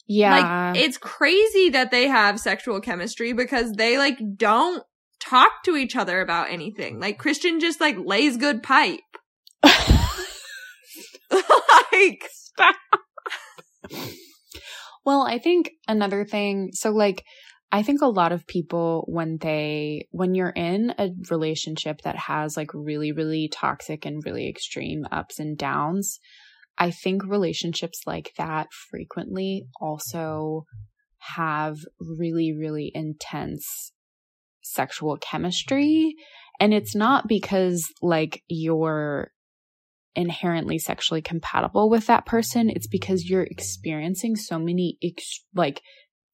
yeah Like it's crazy that they have sexual chemistry because they like don't talk to each other about anything. Like Christian just like lays good pipe. like stop. well i think another thing so like I think a lot of people when they when you're in a relationship that has like really really toxic and really extreme ups and downs, I think relationships like that frequently also have really really intense sexual chemistry and it's not because like you're inherently sexually compatible with that person. It's because you're experiencing so many ex- like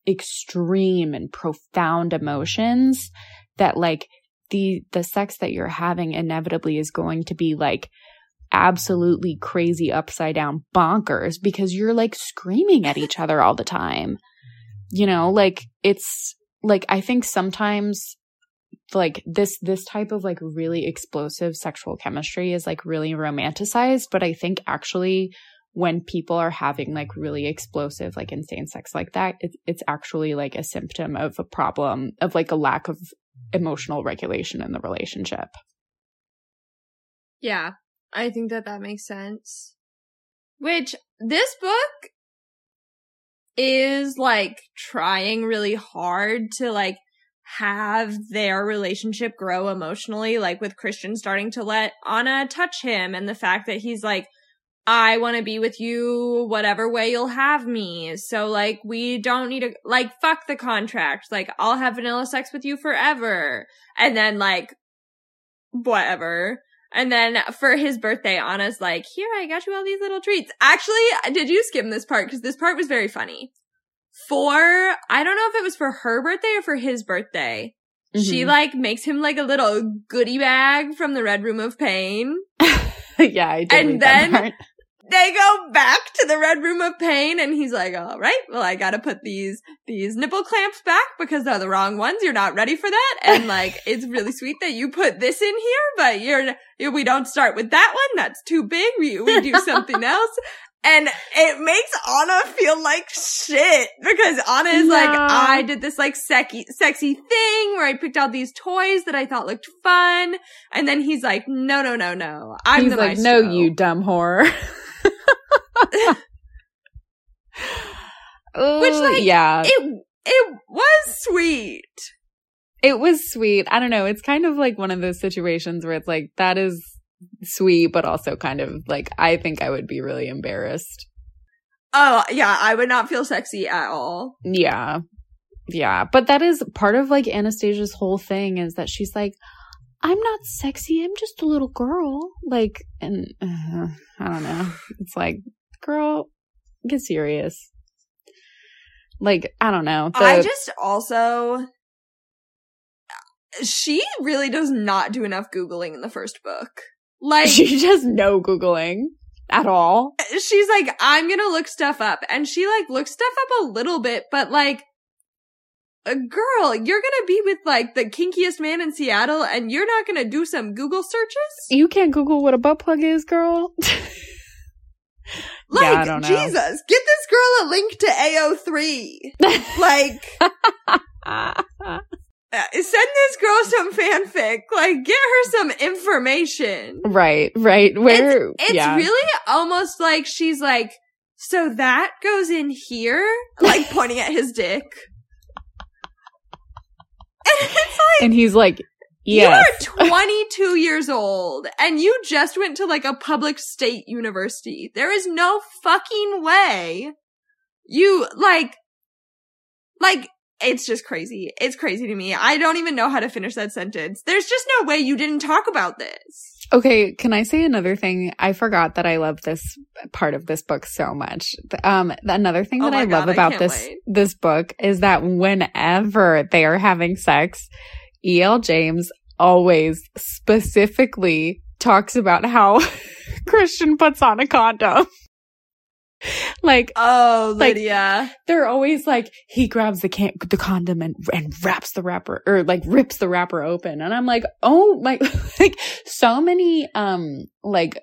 extreme and profound emotions that like the the sex that you're having inevitably is going to be like absolutely crazy upside down bonkers because you're like screaming at each other all the time. You know, like it's like I think sometimes like this this type of like really explosive sexual chemistry is like really romanticized but i think actually when people are having like really explosive like insane sex like that it, it's actually like a symptom of a problem of like a lack of emotional regulation in the relationship. Yeah i think that that makes sense. Which this book is like trying really hard to like have their relationship grow emotionally, like with Christian starting to let Ana touch him and the fact that he's like, I want to be with you whatever way you'll have me. So like we don't need to like fuck the contract. Like I'll have vanilla sex with you forever. And then like whatever. And then for his birthday, Ana's like, here, I got you all these little treats. Actually, did you skim this part? Cause this part was very funny for I don't know if it was for her birthday or for his birthday. Mm-hmm. She like makes him like a little goodie bag from the Red Room of Pain. yeah, I did. And then they go back to the Red Room of Pain and he's like, all right, well, I gotta put these, these nipple clamps back because they're the wrong ones. You're not ready for that. And like, it's really sweet that you put this in here, but you're, we don't start with that one. That's too big. We, we do something else. And it makes Ana feel like shit because Ana is no. like, I did this like sexy, sexy thing where I picked out these toys that I thought looked fun. And then he's like, no, no, no, no. I'm he's the like, maestro. no, you dumb whore. Which like, yeah, it, it was sweet. It was sweet. I don't know. It's kind of like one of those situations where it's like, that is sweet, but also kind of like, I think I would be really embarrassed. Oh, yeah, I would not feel sexy at all. Yeah. Yeah. But that is part of like Anastasia's whole thing is that she's like, I'm not sexy. I'm just a little girl. Like, and uh, I don't know. It's like, girl, get serious. Like, I don't know. The- I just also, she really does not do enough Googling in the first book. Like she does no googling at all. She's like, I'm gonna look stuff up, and she like looks stuff up a little bit, but like, girl, you're gonna be with like the kinkiest man in Seattle, and you're not gonna do some Google searches. You can't Google what a butt plug is, girl. like yeah, Jesus, get this girl a link to AO3. like. Uh, send this girl some fanfic. Like, get her some information. Right, right. Where it's, it's yeah. really almost like she's like, so that goes in here, like pointing at his dick. And it's like, and he's like, yes. You are 22 years old and you just went to like a public state university. There is no fucking way you like, like it's just crazy. It's crazy to me. I don't even know how to finish that sentence. There's just no way you didn't talk about this. Okay, can I say another thing? I forgot that I love this part of this book so much. Um, another thing oh that I God, love about this wait. this book is that whenever they are having sex, E.L. James always specifically talks about how Christian puts on a condom. like oh lydia. like, they're always like he grabs the can the condom and and wraps the wrapper or like rips the wrapper open. And i'm like oh my like so many um like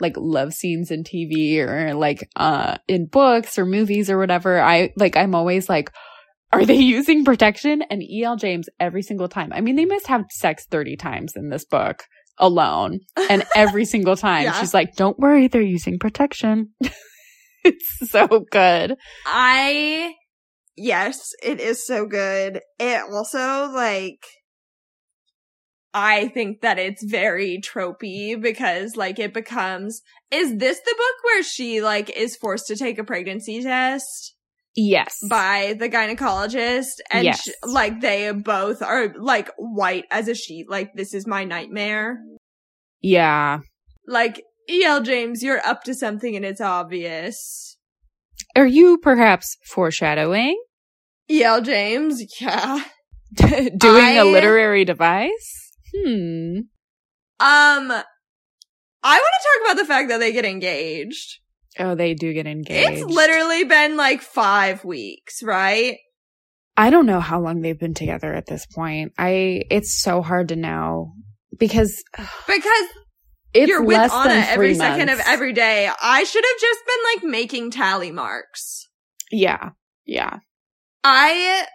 like love scenes in tv or like uh in books or movies or whatever i like i'm always like are they using protection? And el james every single time. I mean they must have sex 30 times in this book alone. And every single time yeah. she's like don't worry they're using protection it's so good. I yes, it is so good. It also like I think that it's very tropey because like it becomes is this the book where she like is forced to take a pregnancy test Yes. by the gynecologist and Yes. sh- like they both are like white as a sheet like this is my nightmare. yeah. Like E.L. James, you're up to something and it's obvious. Are you perhaps foreshadowing? E.L. James, yeah. Doing a I- literary device? Hmm. Um, I want to talk about the fact that they get engaged. Oh, they do get engaged. It's literally been like five weeks, right? I don't know how long they've been together at this point. I it's so hard to know because Because it's you're with Ana every second of every day. I should have just been like making tally marks. Yeah. Yeah. I,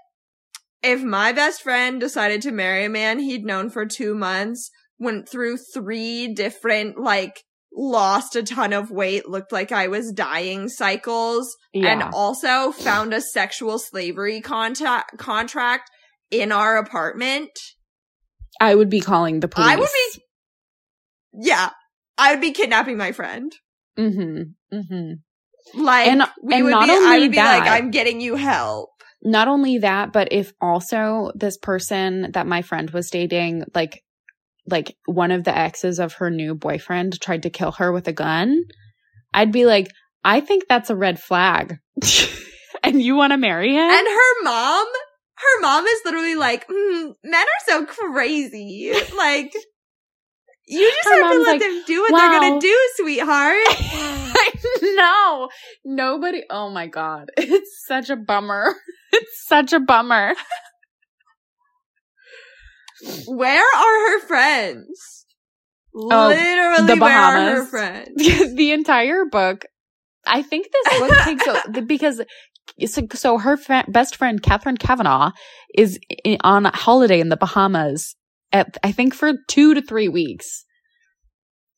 if my best friend decided to marry a man he'd known for two months, went through three different, like, lost a ton of weight, looked like I was dying cycles, Yeah. and also found a sexual slavery contact, contract in our apartment. I would be calling the police. I would be, yeah, I would be kidnapping my friend. Mm-hmm. Mm-hmm. Like, And- we and would not be, I only would be that- like, I'm getting you help. Not only that, but if also this person that my friend was dating, like, like one of the exes of her new boyfriend tried to kill her with a gun, I'd be like, I think that's a red flag. and you want to marry him? And her mom, her mom is literally like, mm, men are so crazy. Like, you just Her have to let like, them do what they're gonna do, sweetheart. I know. Nobody. Oh my God. It's such a bummer. It's such a bummer. Where are her friends? Oh, Literally, the where are her Bahamas. friends? the entire book. I think this book takes a, because so, so her fri best friend Catherine Kavanagh is i on holiday in the Bahamas at I think for two to three weeks.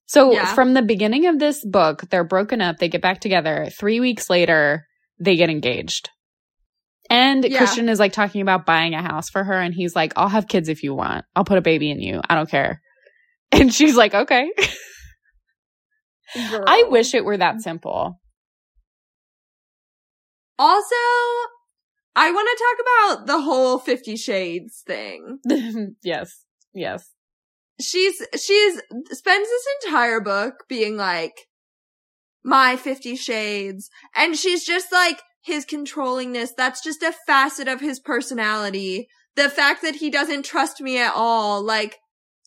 So Yeah. from the beginning of this book, they're broken up. They get back together. Three weeks later, they get engaged. And Yeah. Christian is like talking about buying a house for her, and he's like, "I'll have kids if you want. I'll put a baby in you. I don't care." And she's like, "Okay." I wish it were that simple. Also, I want to talk about the whole Fifty Shades thing. yes. Yes. she's she's spends this entire book being like my 50 shades. And she's just like his controllingness. That's just a facet of his personality. The fact that he doesn't trust me at all. Like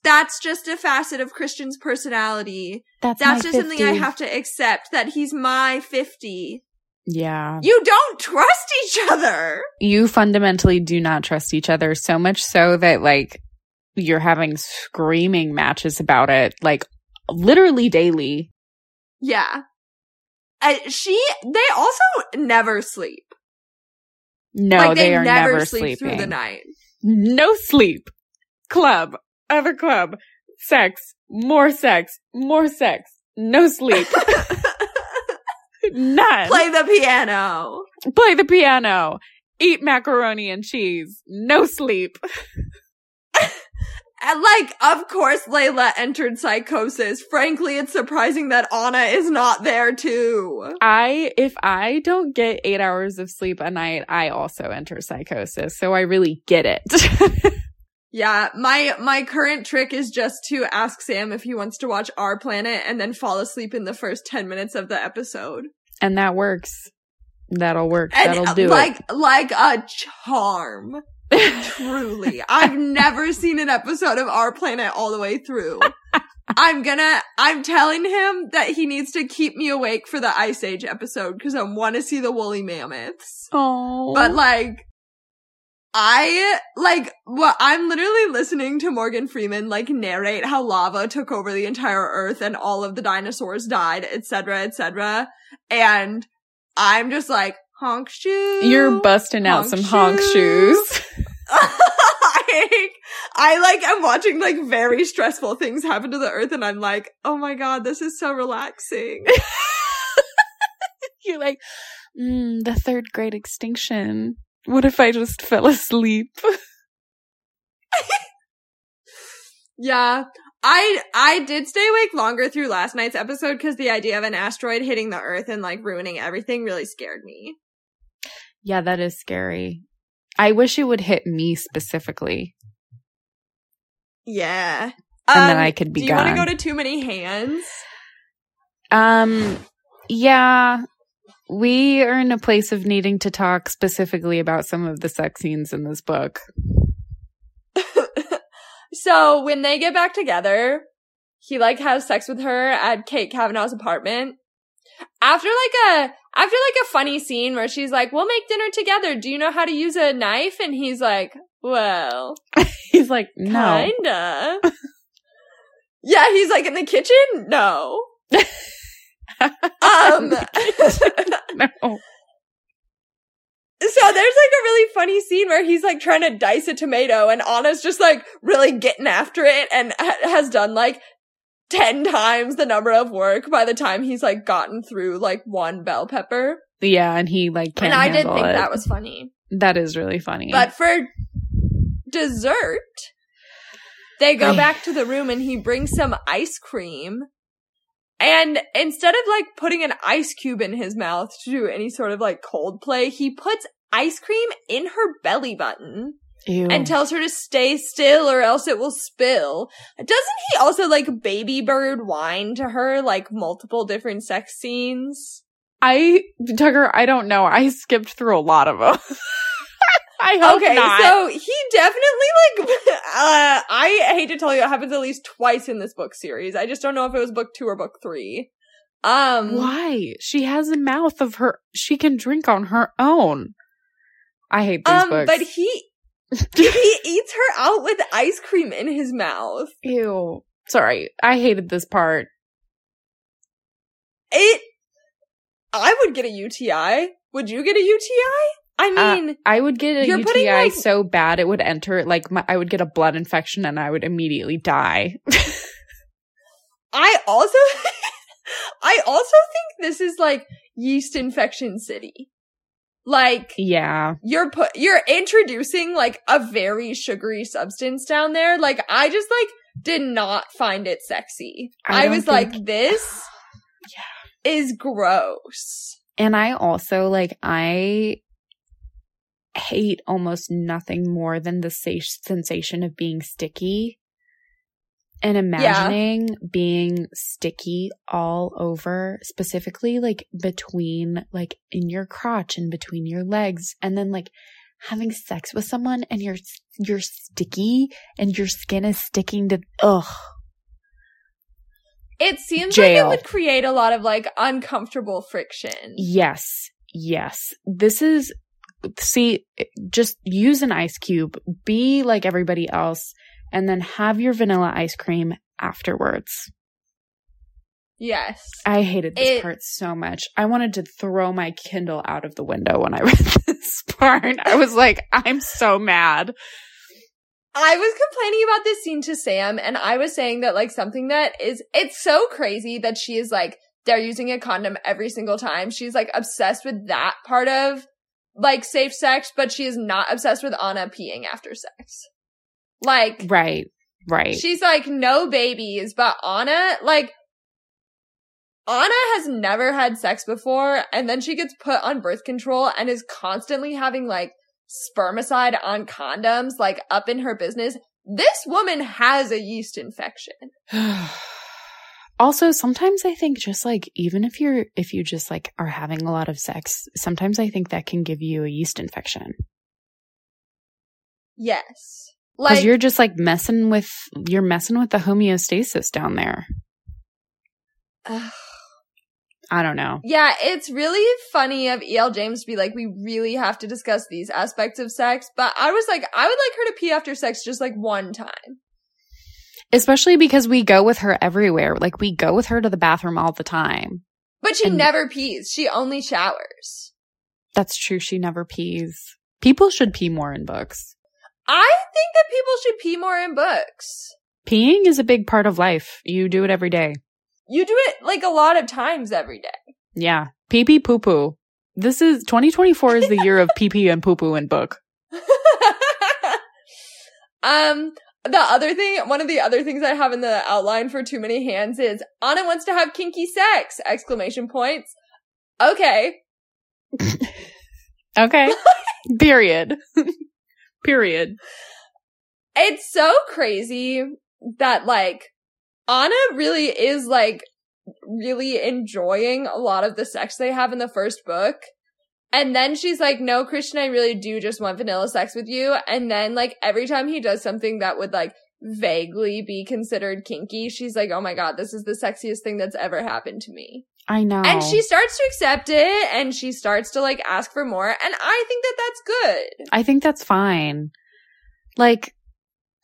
that's just a facet of Christian's personality. That's that's my just something I have to accept that he's my 50 Yeah. you don't trust each other! You fundamentally do not trust each other so much so that like you're having screaming matches about it like literally daily. yeah uh, she they also never sleep No, like they, they, are never, never sleep sleeping. through the night. No sleep. Club. Other club. Sex. More sex. More sex. No sleep. None. Play the piano. Play the piano. Eat macaroni and cheese. No sleep. And like, of course, Leila entered psychosis. Frankly, it's surprising that Ana is not there too. I, if I don't get eight hours of sleep a night, I also enter psychosis. So I really get it. Yeah, my, my current trick is just to ask Sam if he wants to watch Our Planet and then fall asleep in the first 10 minutes of the episode. and that works. That'll work. And That'll do like, like a charm. Truly. I've never seen an episode of Our Planet all the way through. I'm gonna, I'm telling him that he needs to keep me awake for the Ice Age episode because I want to see the woolly mammoths. oh. But like, I, like, well, I'm literally listening to Morgan Freeman, like, narrate how lava took over the entire earth and all of the dinosaurs died, etc., etc. And I'm just like, honk shoe. You're busting out honk some honk shoes. shoes. I, like, I like am watching like very stressful things happen to the earth and I'm like, oh my god, this is so relaxing. You're like, mm, the third great extinction. What if I just fell asleep? Yeah. I I did stay awake longer through last night's episode because the idea of an asteroid hitting the Earth and like ruining everything really scared me. Yeah, that is scary. I wish it would hit me specifically, Yeah. and then Um, I could be Do you want to go to too many hands? um, yeah, we are in a place of needing to talk specifically about some of the sex scenes in this book. so when they get back together, he like has sex with her at Kate Kavanagh's apartment. After like a after like a funny scene where she's like, "We'll make dinner together. Do you know how to use a knife?" and he's like, "Well, He's like, no, kinda." yeah, he's like in the kitchen. No. Um. no. So there's like a really funny scene where he's like trying to dice a tomato and Ana's just like really getting after it and ha- has done like 10 times the number of work by the time he's like gotten through like one bell pepper. Yeah, and he like can't and I did think it. that was funny. that is really funny. But for dessert, they go back to the room and he brings some ice cream. And instead of like putting an ice cube in his mouth to do any sort of like cold play, he puts ice cream in her belly button Ew. and tells her to stay still or else it will spill. Doesn't he also like baby bird wine to her like multiple different sex scenes? I Tucker, I don't know. I skipped through a lot of them. I hope okay, not. so he definitely like uh I hate to tell you it happens at least twice in this book series. I just don't know if it was book 2 or book 3. Um Why? She has a mouth of her. She can drink on her own. I hate these um books. but he he eats her out with ice cream in his mouth. Ew. Sorry, I hated this part. It I would get a UTI. Would you get a UTI? I Uh, mean, I would get a You're UTI putting, like- so bad it would enter like my, I would get a blood infection and I would immediately die. I also I also think this is like yeast infection city. Like yeah. you're put you're introducing like a very sugary substance down there. Like I just like did not find it sexy. I I, was think- like this is gross. And I also like I hate almost nothing more than the sa- sensation of being sticky and imagining being sticky all over specifically like between like in your crotch and between your legs and then like having sex with someone and you're you're sticky and your skin is sticking to ugh It seems Jail. like it would create a lot of like uncomfortable friction. Yes. Yes. This is, see, just use an ice cube, be like everybody else, and then have your vanilla ice cream afterwards. Yes. I hated this It- part so much. I wanted to throw my Kindle out of the window when I read this part. I was like, I'm so mad. I was complaining about this scene to Sam and I was saying that like something that is, it's so crazy that she is like, they're using a condom every single time. She's like obsessed with that part of like safe sex, but she is not obsessed with Ana peeing after sex. Like, Right. Right. she's like, no babies, but Ana, like, Ana has never had sex before and then she gets put on birth control and is constantly having like spermicide on condoms, like up in her business. This woman has a yeast infection. also sometimes i think just like even if you're if you just like are having a lot of sex sometimes i think that can give you a yeast infection Yes. Because Like, you're just like messing with you're messing with the homeostasis down there ugh. i don't know yeah, it's really funny of E.L. James to be like, we really have to discuss these aspects of sex, but I was like, I would like her to pee after sex just like one time. especially because we go with her everywhere like we go with her to the bathroom all the time But she And- never pees. She only showers. that's true she never pees people should pee more in books I think that people should pee more in books. peeing is a big part of life you do it every day You do it like a lot of times every day. yeah pee pee poo poo This is 2024 is the year of pee pee and poo poo in book. um, the other thing, one of the other things I have in the outline for Too Many Hands is Ana wants to have kinky sex! Exclamation points. Okay. Okay. Period. Period. It's so crazy that like Ana really is like really enjoying a lot of the sex they have in the first book. And then she's like, no, Christian, I really do just want vanilla sex with you. And then like every time he does something that would like vaguely be considered kinky, she's like, oh my God, this is the sexiest thing that's ever happened to me. I know. And she starts to accept it and she starts to like ask for more. And I think that that's good. I think that's fine. Like,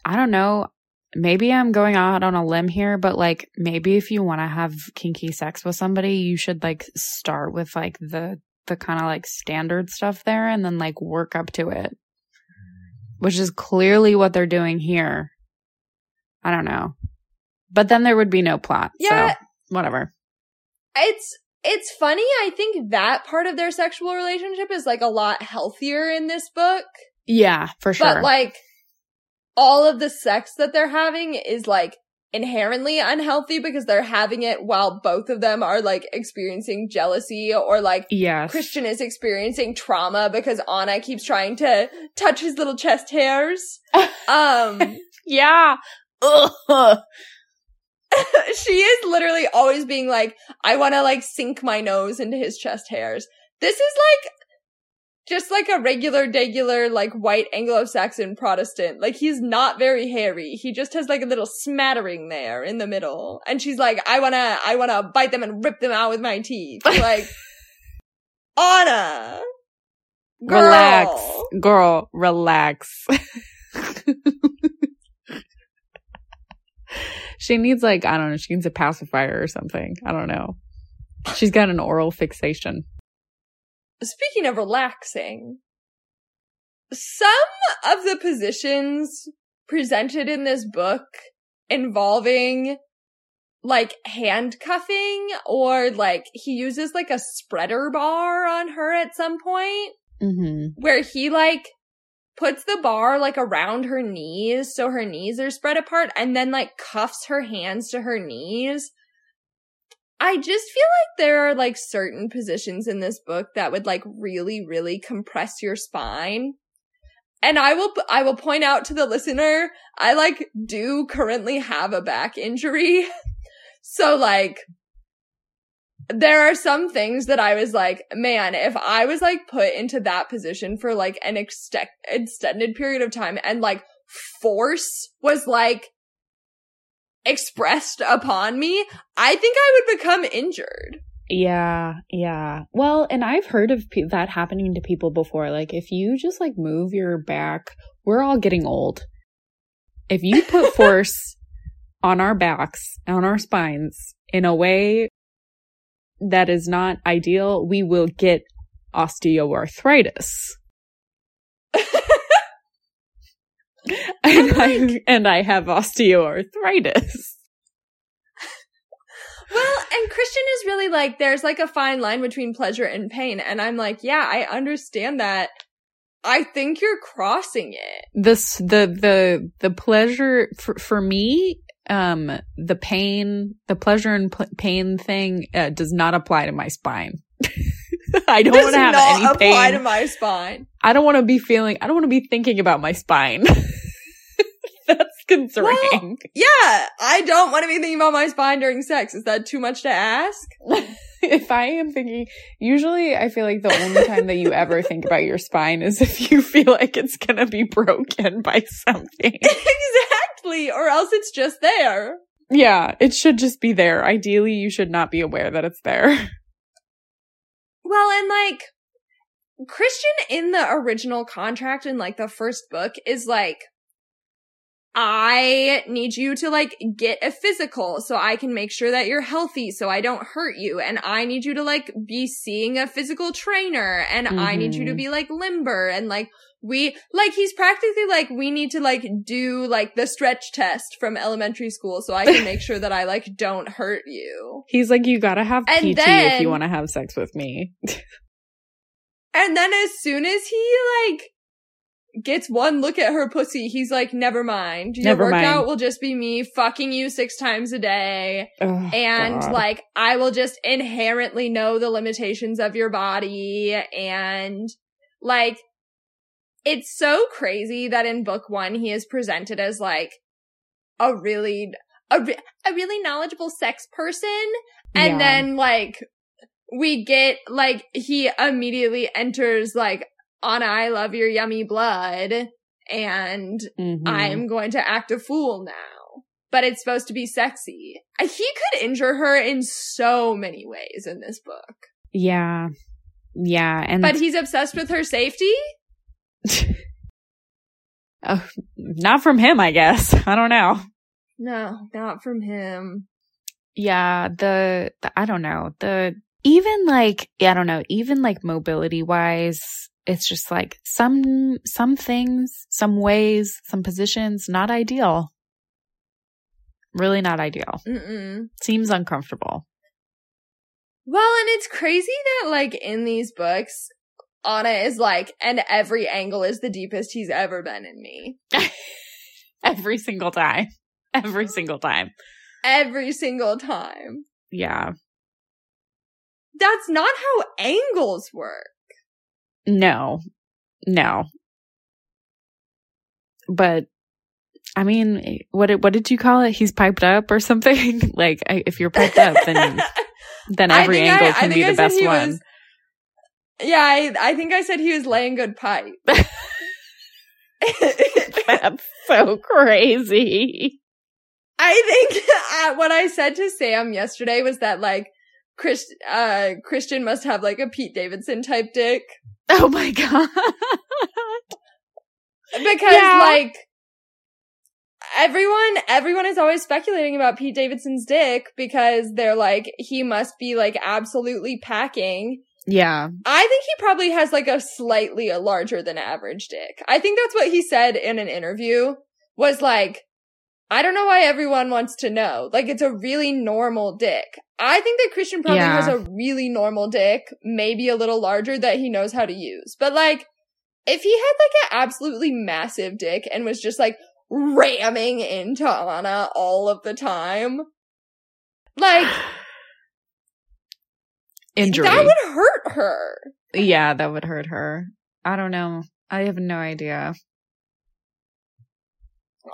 I don't know. Maybe I'm going out on a limb here, but like maybe if you want to have kinky sex with somebody, you should like start with like the the kind of like standard stuff there and then like work up to it. Which is clearly what they're doing here. I don't know. But then there would be no plot. Yeah. So whatever. It's it's funny. I think that part of their sexual relationship is like a lot healthier in this book. Yeah, for sure. But like all of the sex that they're having is like inherently unhealthy because they're having it while both of them are like experiencing jealousy or like yes. Christian is experiencing trauma because Ana keeps trying to touch his little chest hairs. Um yeah. Ugh. she is literally always being like, I want to like sink my nose into his chest hairs. This is like just like a regular, regular, like white Anglo-Saxon Protestant. Like he's not very hairy. He just has like a little smattering there in the middle. And she's like, I wanna, I wanna bite them and rip them out with my teeth. Like, Ana. Girl. Relax. Girl, relax. she needs like, I don't know, she needs a pacifier or something. I don't know. She's got an oral fixation. Speaking of relaxing, some of the positions presented in this book involving like handcuffing or like he uses like a spreader bar on her at some point mm-hmm. where he like puts the bar like around her knees so her knees are spread apart and then like cuffs her hands to her knees I just feel like there are like certain positions in this book that would like really, really compress your spine. And I will, I will point out to the listener, I like do currently have a back injury. so like, there are some things that I was like, man, if I was like put into that position for like an ex- extended period of time and like force was like expressed upon me, I think I would become injured. Yeah, yeah. Well, and I've heard of pe- that happening to people before. Like, if you just like move your back, we're all getting old. If you put force on our backs, on our spines in a way that is not ideal, we will get osteoarthritis. and I and I have osteoarthritis. Well, and Christian is really like there's like a fine line between pleasure and pain and I'm like, yeah, I understand that. I think you're crossing it. This the the the pleasure for for me um the pain the pleasure and pl- pain thing uh, does not apply to my spine. I don't want to have not any apply pain. to my spine. I don't want to be feeling. I don't want to be thinking about my spine. That's concerning. Yeah, I don't want to be thinking about my spine during sex. Is that too much to ask? if I am thinking, usually I feel like the only time that you ever think about your spine is if you feel like it's gonna be broken by something. exactly, or else it's just there. Yeah, it should just be there. Ideally, you should not be aware that it's there. Well, and like Christian in the original contract in like the first book is like I need you to like get a physical so I can make sure that you're healthy so I don't hurt you. And I need you to like be seeing a physical trainer and mm-hmm. I need you to be like limber and like we, like he's practically like we need to like do like the stretch test from elementary school so I can make sure that I like don't hurt you. He's like, you gotta have and PT then, if you want to have sex with me. And then as soon as he like gets one look at her pussy, he's like, never mind. Your Never workout mind. will just be me fucking you six times a day. Oh, And God. like, I will just inherently know the limitations of your body. And like, it's so crazy that in book one, he is presented as like a really, a, re- a really knowledgeable sex person. And Yeah. then like, we get like, he immediately enters like, Ana, I love your yummy blood. And Mhm. I'm going to act a fool now. But it's supposed to be sexy. He could injure her in so many ways in this book. yeah, yeah, and But he's obsessed with her safety? oh, not from him, I guess. I don't know. No, not from him. Yeah, the, the I don't know the even like I don't know even like mobility wise, it's just like some some things, some ways, some positions not ideal. Really not ideal. Mm-mm. Seems uncomfortable. Well, and it's crazy that like in these books, Ana is like, and every angle is the deepest he's ever been in me. Every single time. Every single time. Every single time. Yeah. That's not how angles work. No. No. But I mean, what did- what did you call it? He's piped up or something? like I, if you're piped up then then every I- angle I can be I the best he one. was- Yeah, I, I think I said he was laying good pipe. That's so crazy. I think uh, what I said to Sam yesterday was that like Chris, uh, Christian must have like a Pete Davidson type dick Oh my god. because Yeah. like everyone, everyone is always speculating about Pete Davidson's dick because they're like, he must be like absolutely packing. yeah. I think he probably has like a slightly a larger than average dick. I think that's what he said in an interview was like, I don't know why everyone wants to know. Like it's a really normal dick. I think that Christian probably Yeah. has a really normal dick, maybe a little larger that he knows how to use. But like, if he had like an absolutely massive dick and was just like ramming into Ana all of the time, like Injury. that would hurt her. yeah, that would hurt her. I don't know. I have no idea.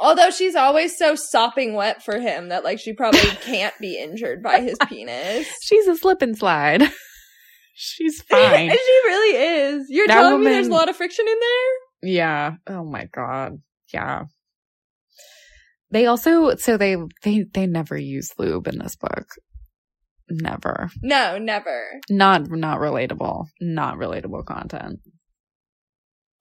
Although she's always so sopping wet for him that like she probably can't be injured by his penis. She's a slip and slide. She's fine. and she really is. You're That telling me there's a lot of friction in there? Yeah. Oh my god. Yeah. They also so they they they never use lube in this book. Never. No, never. Not not relatable. Not relatable content.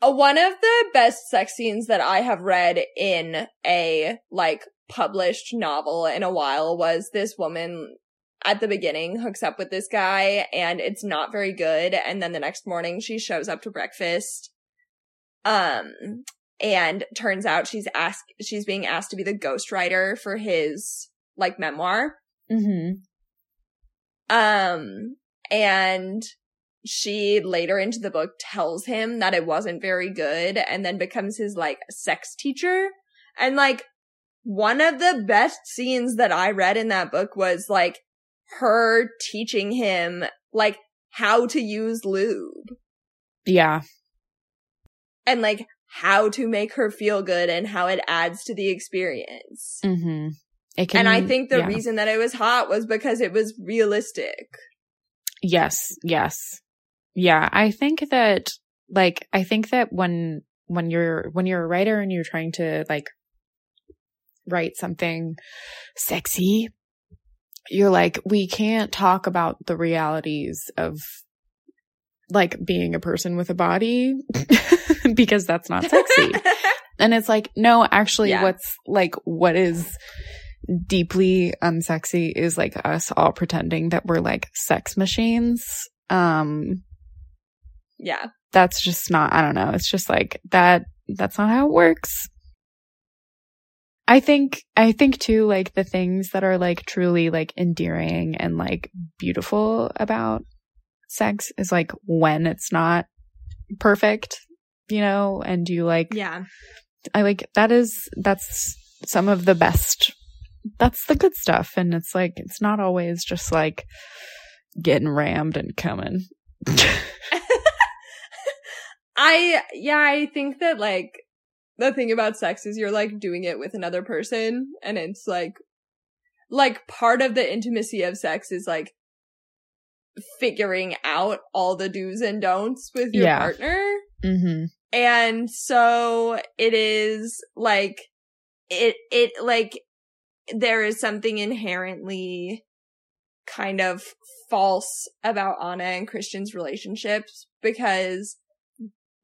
Uh, one of the best sex scenes that I have read in a like published novel in a while was this woman at the beginning hooks up with this guy and it's not very good. And then the next morning she shows up to breakfast. Um and turns out she's asked she's being asked to be the ghostwriter for his like memoir. Mm-hmm. um, and she later into the book tells him that it wasn't very good and then becomes his like sex teacher. And like one of the best scenes that I read in that book was like her teaching him like how to use lube Yeah. and like how to make her feel good and how it adds to the experience. Mm-hmm. It can, and I think the yeah. reason that it was hot was because it was realistic. Yes, yes. Yeah, I think that like I think that when when you're when you're a writer and you're trying to like write something sexy, you're like we can't talk about the realities of like being a person with a body because that's not sexy. And it's like, no, actually, Yeah. what's like, what is deeply unsexy is like us all pretending that we're like sex machines. Um, yeah. that's just not, I don't know. It's just like that, that's not how it works. I think, I think too, like the things that are like truly like endearing and like beautiful about sex is like when it's not perfect, you know, and you like Yeah. I like that is that's some of the best that's the good stuff and it's like it's not always just like getting rammed and coming. I yeah, I think that like the thing about sex is you're like doing it with another person and it's like like part of the intimacy of sex is like figuring out all the do's and don'ts with your Yeah. partner. mhm. And so it is like it it like there is something inherently kind of false about Ana and Christian's relationships because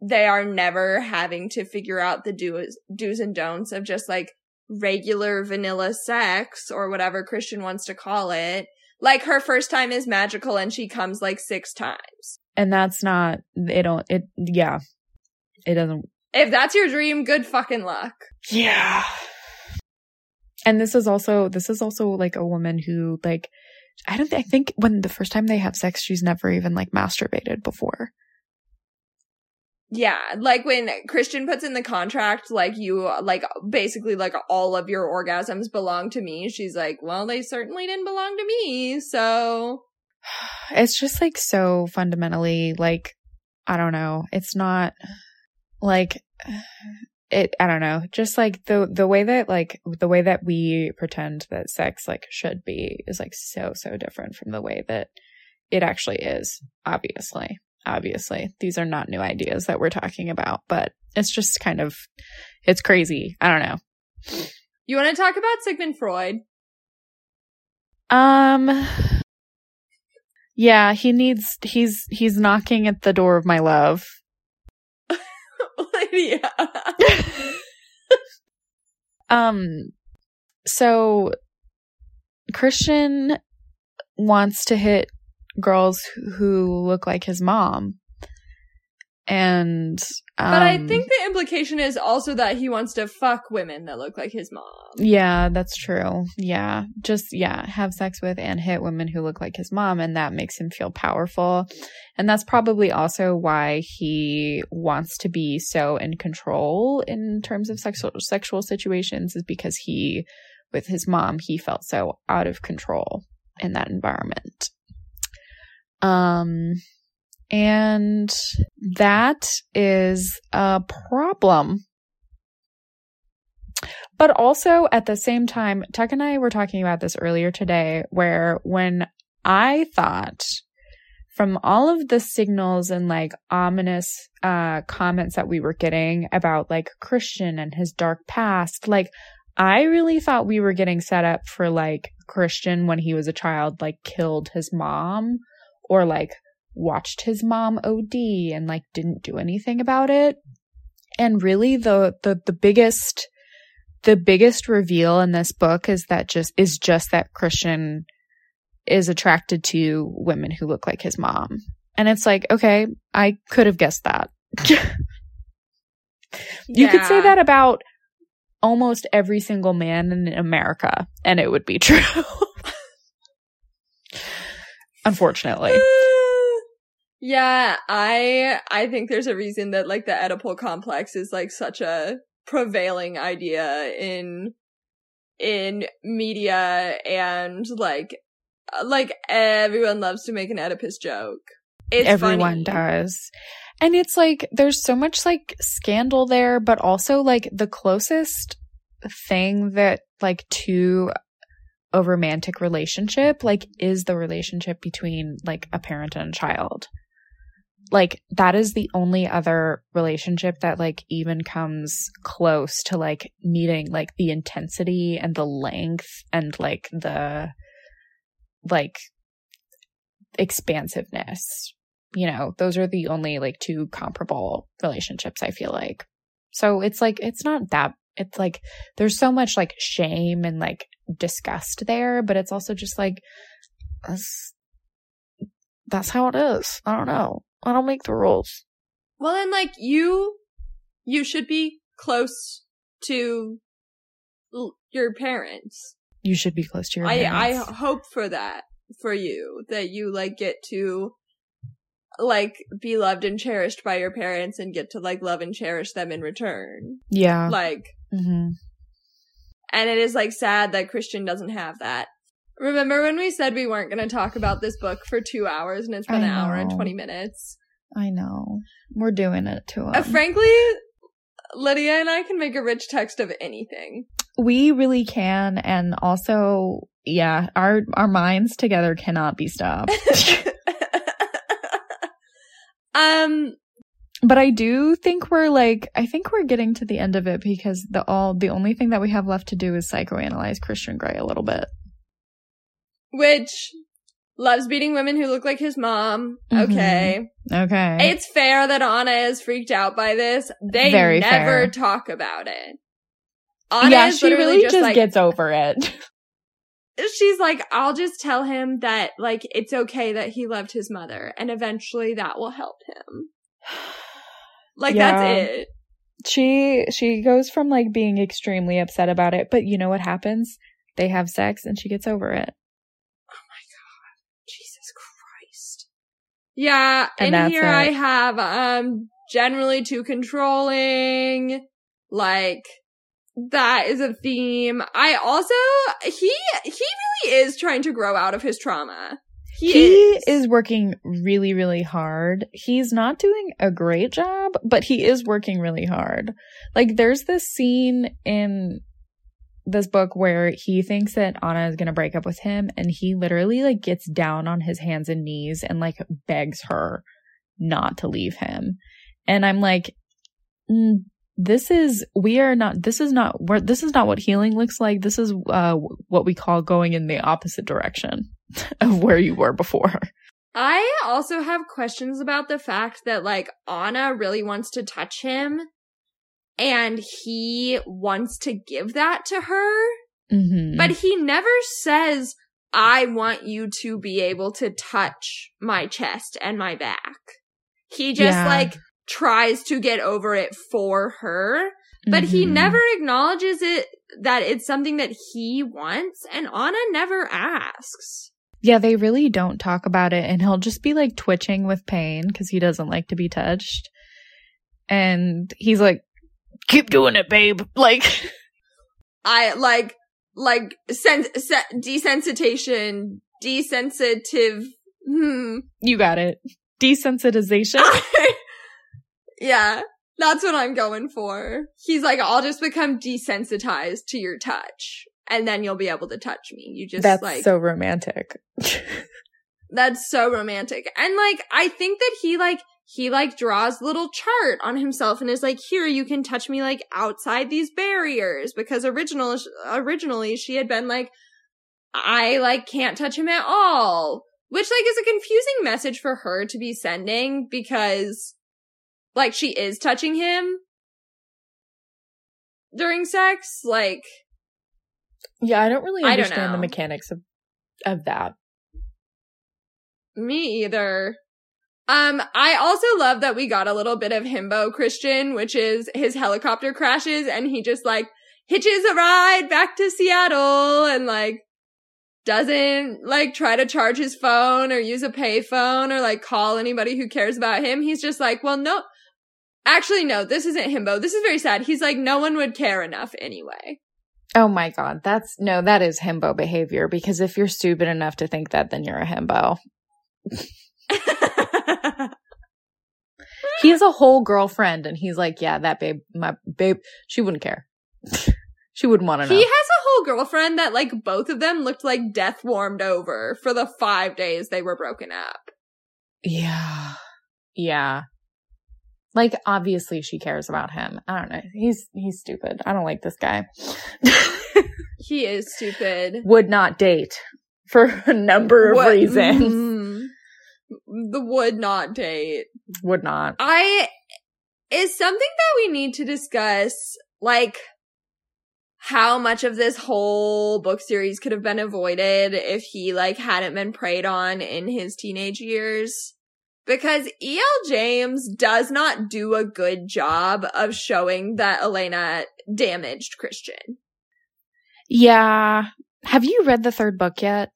they are never having to figure out the do's do's and don'ts of just like regular vanilla sex or whatever Christian wants to call it. Like her first time is magical and she comes like six times. And that's not it don't it yeah. It doesn't If that's your dream, good fucking luck. Yeah. And this is also this is also like a woman who like I don't I think when the first time they have sex she's never even like masturbated before. Yeah, like when Christian puts in the contract, like you, like basically like all of your orgasms belong to me. She's like, well, they certainly didn't belong to me. So It's just like so fundamentally like I don't know. It's not like it I don't know. Just like the the way that like the way that we pretend that sex like should be is like so so different from the way that it actually is. Obviously. Obviously. These are not new ideas that we're talking about, but it's just kind of it's crazy. I don't know. you want to talk about Sigmund Freud? Um Yeah, he needs he's he's knocking at the door of my love. um so Christian wants to hit girls who- look like his mom. And um, But I think the implication is also that he wants to fuck women that look like his mom. Yeah, that's true. Yeah. Just, yeah, have sex with and hit women who look like his mom, and that makes him feel powerful. And that's probably also why he wants to be so in control in terms of sexual sexual situations, is because he, with his mom, he felt so out of control in that environment. Um, and that is a problem. But also at the same time, Tuck and I were talking about this earlier today, where when I thought from all of the signals and like ominous uh comments that we were getting about like Christian and his dark past, like I really thought we were getting set up for like Christian when he was a child, like killed his mom or like watched his mom OD and like didn't do anything about it. And really the the the biggest the biggest reveal in this book is that just is just that Christian is attracted to women who look like his mom. And it's like, okay, I could have guessed that. you could say that about almost every single man in America and it would be true. Unfortunately. yeah, I I think there's a reason that like the Oedipal complex is like such a prevailing idea in in media and like uh, like everyone loves to make an Oedipus joke. It's Everyone funny. does. And it's like there's so much like scandal there, but also like the closest thing that like to a romantic relationship like is the relationship between like a parent and a child. Like that is the only other relationship that like even comes close to like needing like the intensity and the length and like the like expansiveness you know, those are the only like two comparable relationships I feel like. So it's like, it's not that, it's like, there's so much like shame and like disgust there, but it's also just like, that's, that's how it is. I don't know. I don't make the rules. Well, and like you, you should be close to l- your parents. You should be close to your I I hope for that for you that you like get to like be loved and cherished by your parents and get to like love and cherish them in return. Yeah. Like, hmm and it is like sad that Christian doesn't have that. Remember when we said we weren't going to talk about this book for two hours and it's been an hour and 20 minutes? I know. We're doing it to him. Uh, frankly, Lydia and I can make a rich text of anything. we really can, and also, yeah, our our minds together cannot be stopped. um, but I do think we're like, I think we're getting to the end of it because the all the only thing that we have left to do is psychoanalyze Christian Grey a little bit. which loves beating women who look like his mom. Mhm. Okay. Okay. It's fair that Ana is freaked out by this. They Very never fair. talk about it. Ana yeah, she really just, just like, gets over it. she's like, I'll just tell him that like it's okay that he loved his mother and eventually that will help him. Like Yeah. that's it. she she goes from like being extremely upset about it, but you know what happens? They have sex and she gets over it. Oh my god. Jesus Christ. Yeah, And and here it. I have um generally too controlling. Like that is a theme. I also he he really is trying to grow out of his trauma. He, He is. is working really, really hard. He's not doing a great job, but he is working really hard. Like, there's this scene in this book where he thinks that Ana is going to break up with him, and he literally, like, gets down on his hands and knees and, like, begs her not to leave him. And I'm like, mm, this is, we are not, this is not, where this is not what healing looks like. This is, uh, what we call going in the opposite direction of where you were before. I also have questions about the fact that like Ana really wants to touch him and he wants to give that to her. Mm-hmm. But he never says, I want you to be able to touch my chest and my back. He just Yeah. like tries to get over it for her, but he Mhm. never acknowledges it that it's something that he wants and Ana never asks. Yeah, they really don't talk about it, and he'll just be like twitching with pain because he doesn't like to be touched. And he's like, "Keep doing it, babe." Like, I like, like, sen- se- desensitization, desensitive, hmm. you got it. Desensitization. yeah, that's what I'm going for. He's like, I'll just become desensitized to your touch, and then you'll be able to touch me. You just That's like so romantic. that's so romantic, and like I think that he like he like draws a little chart on himself and is like, here you can touch me like outside these barriers because original originally she had been like, I like can't touch him at all. Which like is a confusing message for her to be sending because like she is touching him during sex. Like yeah, I don't really I don't understand the mechanics of of that. me either. Um, I also love that we got a little bit of himbo Christian, which is his helicopter crashes and he just like hitches a ride back to Seattle and like doesn't like try to charge his phone or use a payphone or like call anybody who cares about him. He's just like, well, no, actually, no, this isn't himbo. This is very sad. He's like, no one would care enough anyway. Oh my god, that's no, that is himbo behavior because if you're stupid enough to think that, then you're a himbo. He has a whole girlfriend, and he's like, "Yeah, that babe, my babe, she wouldn't care. she wouldn't want to know." He has a whole girlfriend that like both of them looked like death warmed over for the five days they were broken up. yeah, yeah. Like obviously, she cares about him. I don't know. He's he's stupid. I don't like this guy. He is stupid. Would not date for a number of What- reasons. Mhm. The would not date. Would not. I is something that we need to discuss, like how much of this whole book series could have been avoided if he like hadn't been preyed on in his teenage years. Because E.L. James does not do a good job of showing that Elena damaged Christian. Yeah. Have you read the third book yet?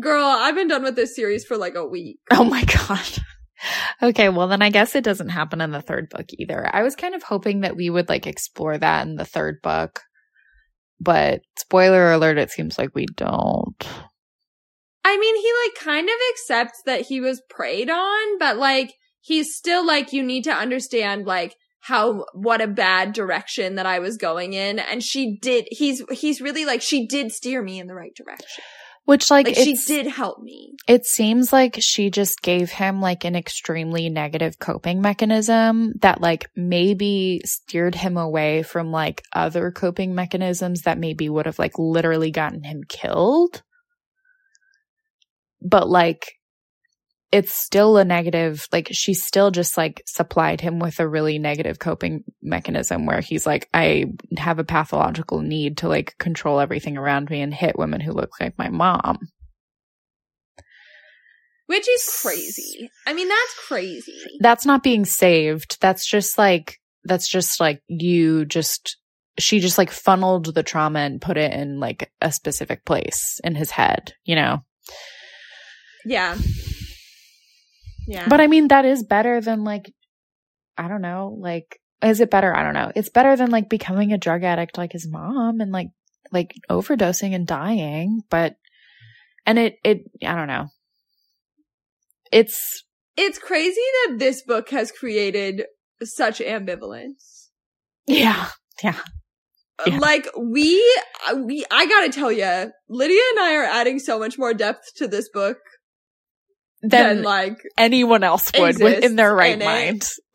Girl, I've been done with this series for like a week. Oh my god. Okay, well then I guess it doesn't happen in the third book either. I was kind of hoping that we would like explore that in the third book. But spoiler alert, it seems like we don't. I mean, he like kind of accepts that he was preyed on, but like he's still like, you need to understand like how, what a bad direction that I was going in. And she did, he's, he's really like, she did steer me in the right direction. Which like, Like she did help me. It seems like she just gave him like an extremely negative coping mechanism that like maybe steered him away from like other coping mechanisms that maybe would have like literally gotten him killed. But like it's still a negative like she still just like supplied him with a really negative coping mechanism where he's like I have a pathological need to like control everything around me and hit women who look like my mom. Which is crazy. I mean, that's crazy. that's not being saved. That's just like that's just like you just she just like funneled the trauma and put it in like a specific place in his head, you know. Yeah. Yeah. But I mean that is better than like I don't know, like is it better? I don't know. It's better than like becoming a drug addict like his mom and like like overdosing and dying, but and it it I don't know. It's it's crazy that this book has created such ambivalence. yeah. Yeah. Uh, yeah. Like we, uh, we, I gotta tell you, Lydia and I are adding so much more depth to this book Then than like anyone else would exists with, in their right mind.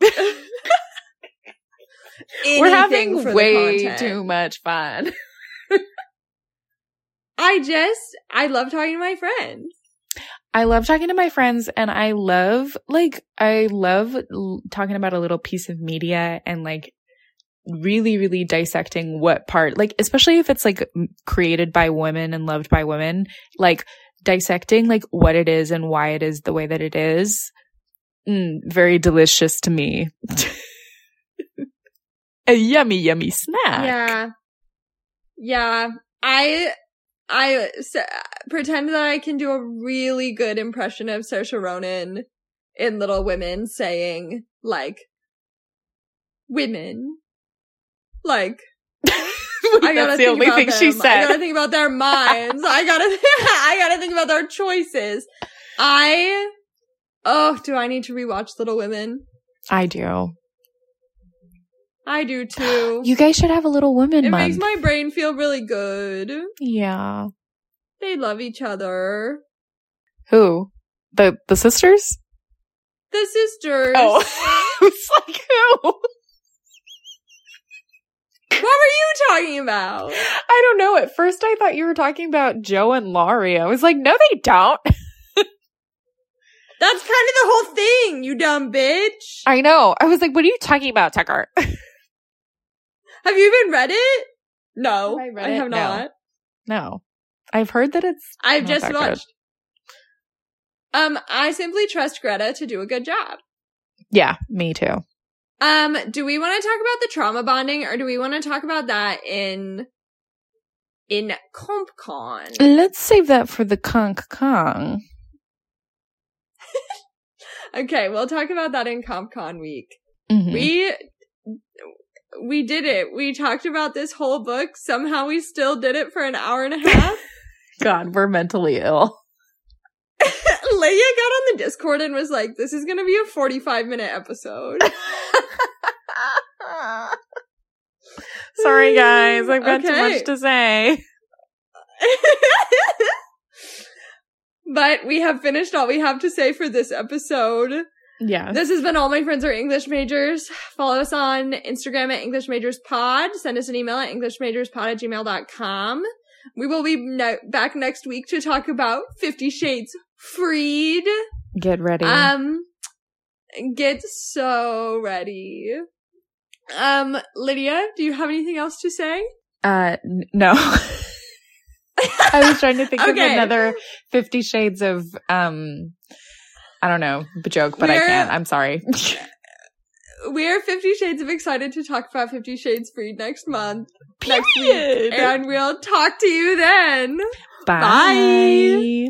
We're having way too much fun. I just, I love talking to my friends. I love talking to my friends and I love like I love l- talking about a little piece of media and like really really dissecting what part like especially if it's like created by women and loved by women like dissecting like what it is and why it is the way that it is mm, very delicious to me a yummy yummy snack Yeah. Yeah. I, I s- pretend that I can do a really good impression of Saoirse Ronan in Little Women saying, like, women. Like, I gotta that's the think only about thing them. she said. I gotta think about their minds. I gotta, I gotta think about their choices. I, oh, do I need to rewatch Little Women? I do I do too. You guys should have a little women it month. makes my brain feel really good. yeah. They love each other. Who? The the sisters? The sisters. Oh, it's like who? What were you talking about? I don't know. At first, I thought you were talking about Jo and Laurie. I was like, no, they don't. That's kind of the whole thing, you dumb bitch. I know. I was like, what are you talking about, Tucker? Have you even read it? No, Have I I have No. not. no, I've heard that it's. I've just that good. watched. Um, I simply trust Greta to do a good job. Yeah, me too. Um, do we want to talk about the trauma bonding or do we want to talk about that in in CompCon? Let's save that for the conk kong. Okay, we'll talk about that in CompCon week. Mhm. We we did it. We talked about this whole book. Somehow we still did it for an hour and a half. God, we're mentally ill. Leia got on the Discord and was like, "This is going to be a 45 minute episode." Sorry, guys. I've got too much to say. but we have finished all we have to say for this episode. Yeah. This has been All My Friends Are English Majors. Follow us on Instagram at English Majors Pod. Send us an email at EnglishMajorsPod at gmail.com. We will be ne- back next week to talk about Fifty Shades Freed. Get ready. Um, get so ready. Um, Lydia, do you have anything else to say? Uh, n- no. I was trying to think of another Fifty Shades of um, I don't know, joke, but I We're- can't. I'm sorry. We're Fifty Shades of excited to talk about Fifty Shades Freed next month, next Period. week, and we'll talk to you then. Bye.